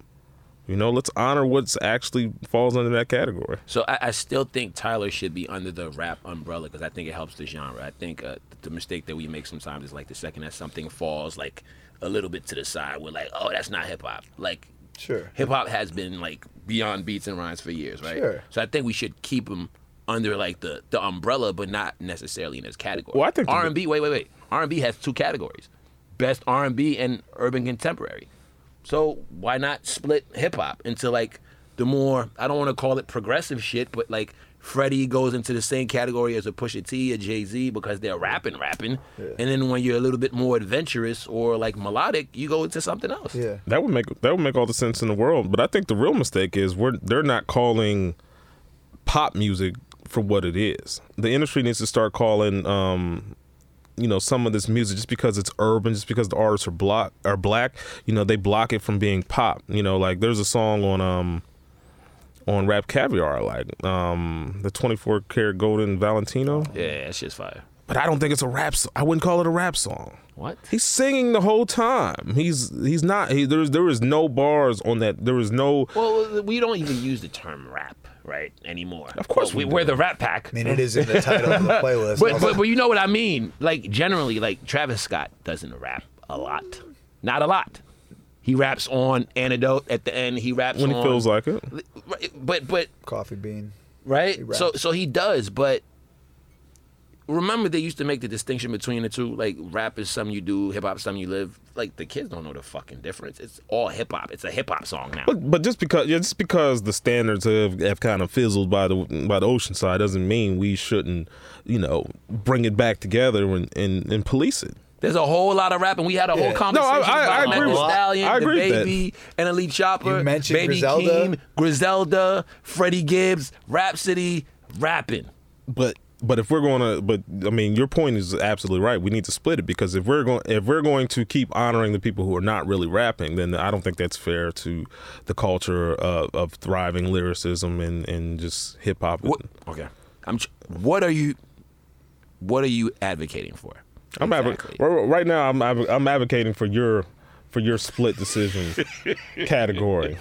You know, let's honor what's actually falls under that category.
So I, I still think Tyler should be under the rap umbrella because I think it helps the genre. I think uh, the mistake that we make sometimes is like the second that something falls like a little bit to the side, we're like, oh, that's not hip hop. Like,
Sure.
hip hop has been like beyond beats and rhymes for years, right?
Sure.
So I think we should keep them under like the the umbrella, but not necessarily in this category.
Well, I think
R and B. Wait, wait, wait. R and B has two categories: best R and B and urban contemporary. So why not split hip hop into like the more I don't want to call it progressive shit, but like Freddie goes into the same category as a Pusha T, a Jay Z because they're rapping, rapping, and then when you're a little bit more adventurous or like melodic, you go into something else.
Yeah.
That would make that would make all the sense in the world. But I think the real mistake is we're they're not calling pop music for what it is. The industry needs to start calling um you know some of this music just because it's urban, just because the artists are block are black, you know, they block it from being pop. You know, like there's a song on um on Rap Caviar like um the 24 karat golden Valentino,
Yeah, that shit's fire.
but I don't think it's a rap so- I wouldn't call it a rap song.
What?
He's singing the whole time. He's he's not. He, there's there is no bars on that. There is no.
Well, we don't even use the term rap right anymore.
Of course
we,
we
we're the Rap Pack.
I mean, it is in the title of the [laughs] playlist.
but, but but you know what I mean. Like generally, like Travis Scott doesn't rap a lot, not a lot. He raps on Antidote at the end. He raps
When he
on-
feels like it.
But but
Coffee Bean.
right.
He
So so he does. But remember, they used to make the distinction between the two. Like rap is something you do, hip hop is something you live. Like the kids don't know the fucking difference. It's all hip hop. It's a hip hop song now.
But but just because yeah, just because the standards have, have kind of fizzled by the by the ocean side doesn't mean we shouldn't you know bring it back together and and, and police it.
There's a whole lot of rap, and we had a whole
Yeah.
conversation
No, I- I-
about
I agree with-
Stallion,
I agree
the
with
baby, and Elite Chopper.
You mentioned
Baby
Griselda.
Keem, Griselda, Freddie Gibbs, Rapsody, rapping.
But but if we're going to but I mean your point is absolutely right. We need to split it because if we're going if we're going to keep honoring the people who are not really rapping, then I don't think that's fair to the culture of, of thriving lyricism and and just hip hop.
What? Okay. I'm. What are you? What are you advocating for?
I'm advo- right- right now. I'm I'm advocating for your for your split decision category.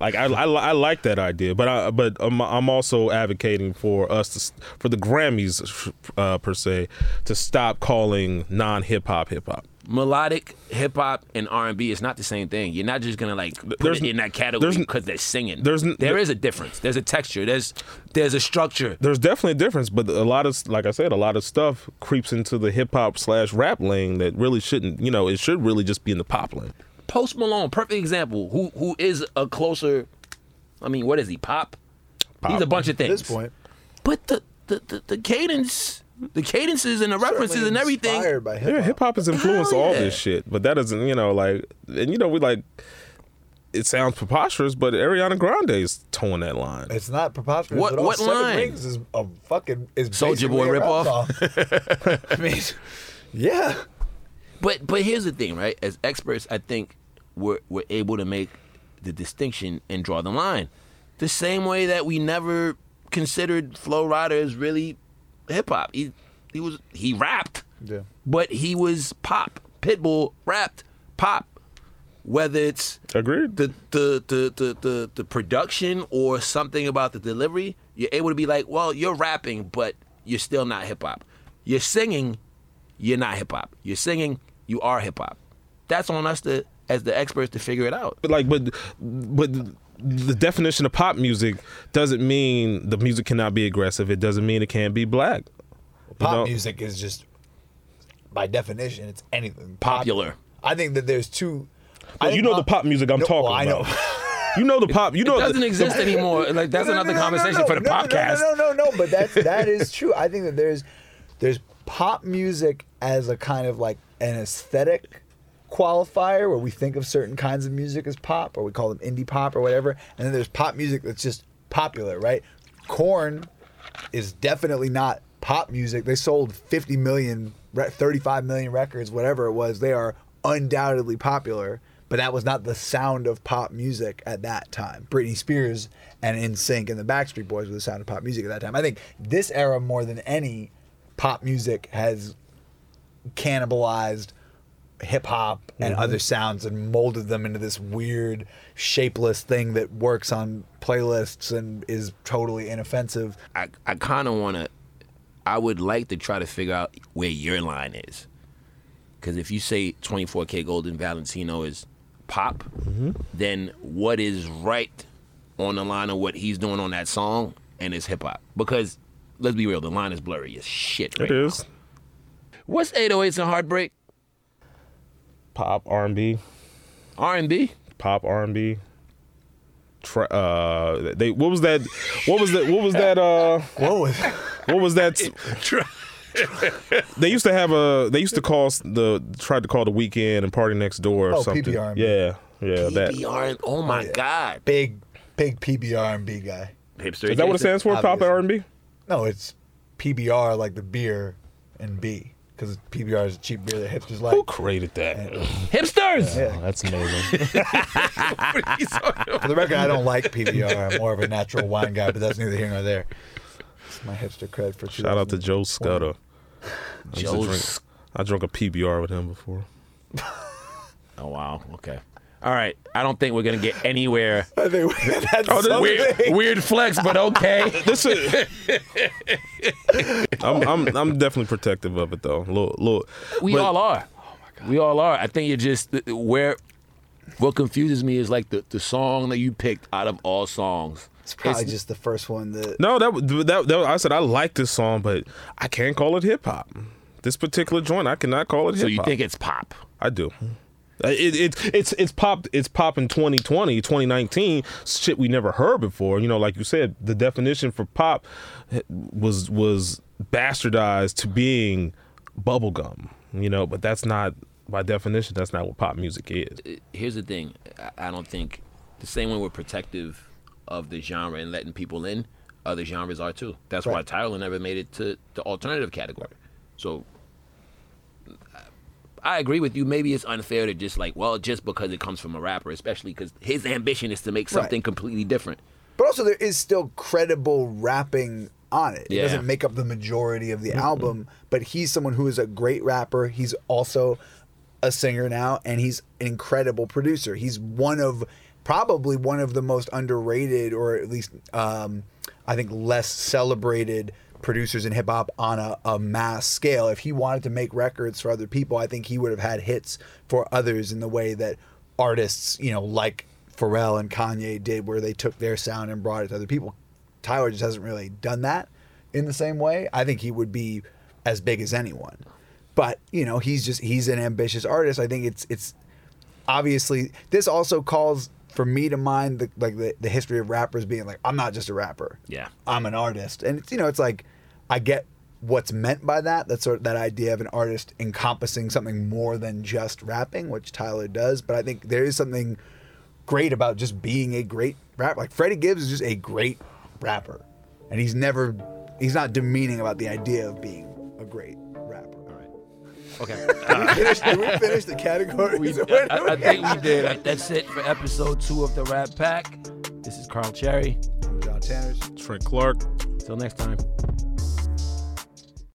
Like I, I, I like that idea, but I but I'm, I'm also advocating for us to for the Grammys uh, per se to stop calling non hip hop hip hop.
Melodic hip hop and R and B is not the same thing. You're not just gonna like put
There's-
it in that category
there's-
because they're singing.
there's-
there is a difference. There's a texture. There's there's a structure.
There's definitely a difference, but a lot of like I said, a lot of stuff creeps into the hip hop slash rap lane that really shouldn't. You know, it should really just be in the pop lane.
Post Malone, perfect example. Who who is a closer? I mean, what is he? Pop.
pop.
He's a bunch of things.
At
things.
this point,
but the the, the, the cadence, the cadences and the references
certainly
and everything.
By hip
Yeah, hip hop has influenced
Hell
all
yeah.
this shit, but that doesn't, you know, like, and you know, we like. It sounds preposterous, but Ariana Grande is towing that line.
It's not preposterous
What-
at all.
what
Seven
line?
Rings is a fucking is
Soulja
basically
Boy
a rap
ripoff? [laughs] [laughs]
I mean, yeah.
But but here's the thing, right? As experts, I think we're we're able to make the distinction and draw the line. The same way that we never considered Flo Rida as really hip hop. He he was he rapped,
Yeah.
but he was pop. Pitbull rapped pop. Whether it's
Agreed.
the the, the the the the production or something about the delivery, you're able to be like, well, you're rapping, but you're still not hip hop. You're singing, you're not hip hop. You're singing, you are hip hop. That's on us to as the experts to figure it out.
but like, but but the definition of pop music doesn't mean the music cannot be aggressive. It doesn't mean it can't be black. You
Pop
know?
music is just, by definition, it's anything Pop-
Popular.
I think that there's two. I
Well, you know the pop music I'm
No,
talking
well, I know.
about. [laughs] You know the pop. You know
It doesn't
the,
exist anymore. Like that's
No, no,
another
no, no,
conversation
no,
for the
no, no,
podcast.
No, no, no, no, but that's that is true. I think that there's there's pop music as a kind of like an aesthetic qualifier where we think of certain kinds of music as pop or we call them indie pop or whatever. And then there's pop music that's just popular, right? Korn is definitely not pop music. They sold 50 million, 35 million records, whatever it was. They are undoubtedly popular, but that was not the sound of pop music at that time. Britney Spears and NSYNC and the Backstreet Boys were the sound of pop music at that time. I think this era more than any pop music has cannibalized hip hop and mm-hmm. other sounds and molded them into this weird shapeless thing that works on playlists and is totally inoffensive.
I, I kind of want to. I would like to try to figure out where your line is, because if you say 24kGoldn Valentino is pop, mm-hmm. then what is right on the line of what he's doing on that song and is hip hop? Because let's be real, the line is blurry as shit. Right
It is
now. What's 808s and Heartbreak?
Pop R and B,
R&B.
pop R and B. Tra- uh, they what was that? What was that? What was that? Uh, [laughs]
What was
what was that? [laughs] they used to have a. They used to call the tried to call the Weeknd and PartyNextDoor or
Oh,
something.
PPR.
Yeah, yeah. That
PBR. Oh my
yeah.
God.
big big PBR and B guy?
Hipster.
is that what it stands for? Pop R and B.
No, it's PBR like the beer and B because PBR is a cheap beer that hipsters like.
Who created that?
Hipsters.
Yeah.
Oh, that's amazing. [laughs] [laughs]
For the record, I don't like PBR. I'm more of a natural wine guy, but that's neither here nor there. It's my hipster cred for sure.
Shout out to Joe Scudder. I used to
Joe
drink- I drank a PBR with him before.
Oh wow. Okay. All right. I don't think we're gonna get anywhere. [laughs]
I think [laughs] that's
Oh, this-
Weird, weird flex, but okay. [laughs]
This is. I'm, I'm I'm definitely protective of it though. Little, little,
We
but-
all are. We all are. I think you're just where. What confuses me is like the, the song that you picked out of all songs.
It's probably
It's-
just the first one that.
No, that, that that I said I like this song, but I can't call it hip hop. This particular joint, I cannot call it hip
So
hop.
you think it's pop?
I do. Uh, It, it it's it's popped it's pop in 2020 2019 shit we never heard before you know like you said the definition for pop was was bastardized to being bubblegum you know but that's not by definition that's not what pop music is
Here's the thing. I- I don't think the same way we're protective of the genre and letting people in, other genres are too. That's why Tyler never made it to the alternative category. So I agree with you. Maybe it's unfair to just like, well, just because it comes from a rapper, especially because his ambition is to make something completely different.
But also, there is still credible rapping on it. It doesn't make up the majority of the album, but he's someone who is a great rapper. He's also a singer now, and he's an incredible producer. He's one of probably one of the most underrated, or at least um, I think less celebrated producers in hip hop on a, a mass scale. If he wanted to make records for other people, I think he would have had hits for others in the way that artists, you know, like Pharrell and Kanye did, where they took their sound and brought it to other people. Tyler just hasn't really done that in the same way. I think he would be as big as anyone. But, you know, he's just he's an ambitious artist. I think it's it's obviously this also calls for me to mind the like the, the history of rappers being like, I'm not just a rapper.
Yeah.
I'm an artist. And it's you know, it's like I get what's meant by that. That sort of that idea of an artist encompassing something more than just rapping, which Tyler does. But I think there is something great about just being a great rapper. Like Freddie Gibbs is just a great rapper. And he's never he's not demeaning about the idea of being a great rapper. All right.
Okay.
Did [laughs] we finish, did we finish the category?
We, [laughs] I, I think we did. That's it for episode two of the Rap Pack. This is Carl Chery.
I'm Jon Tanners.
Trent Clark
Till next time.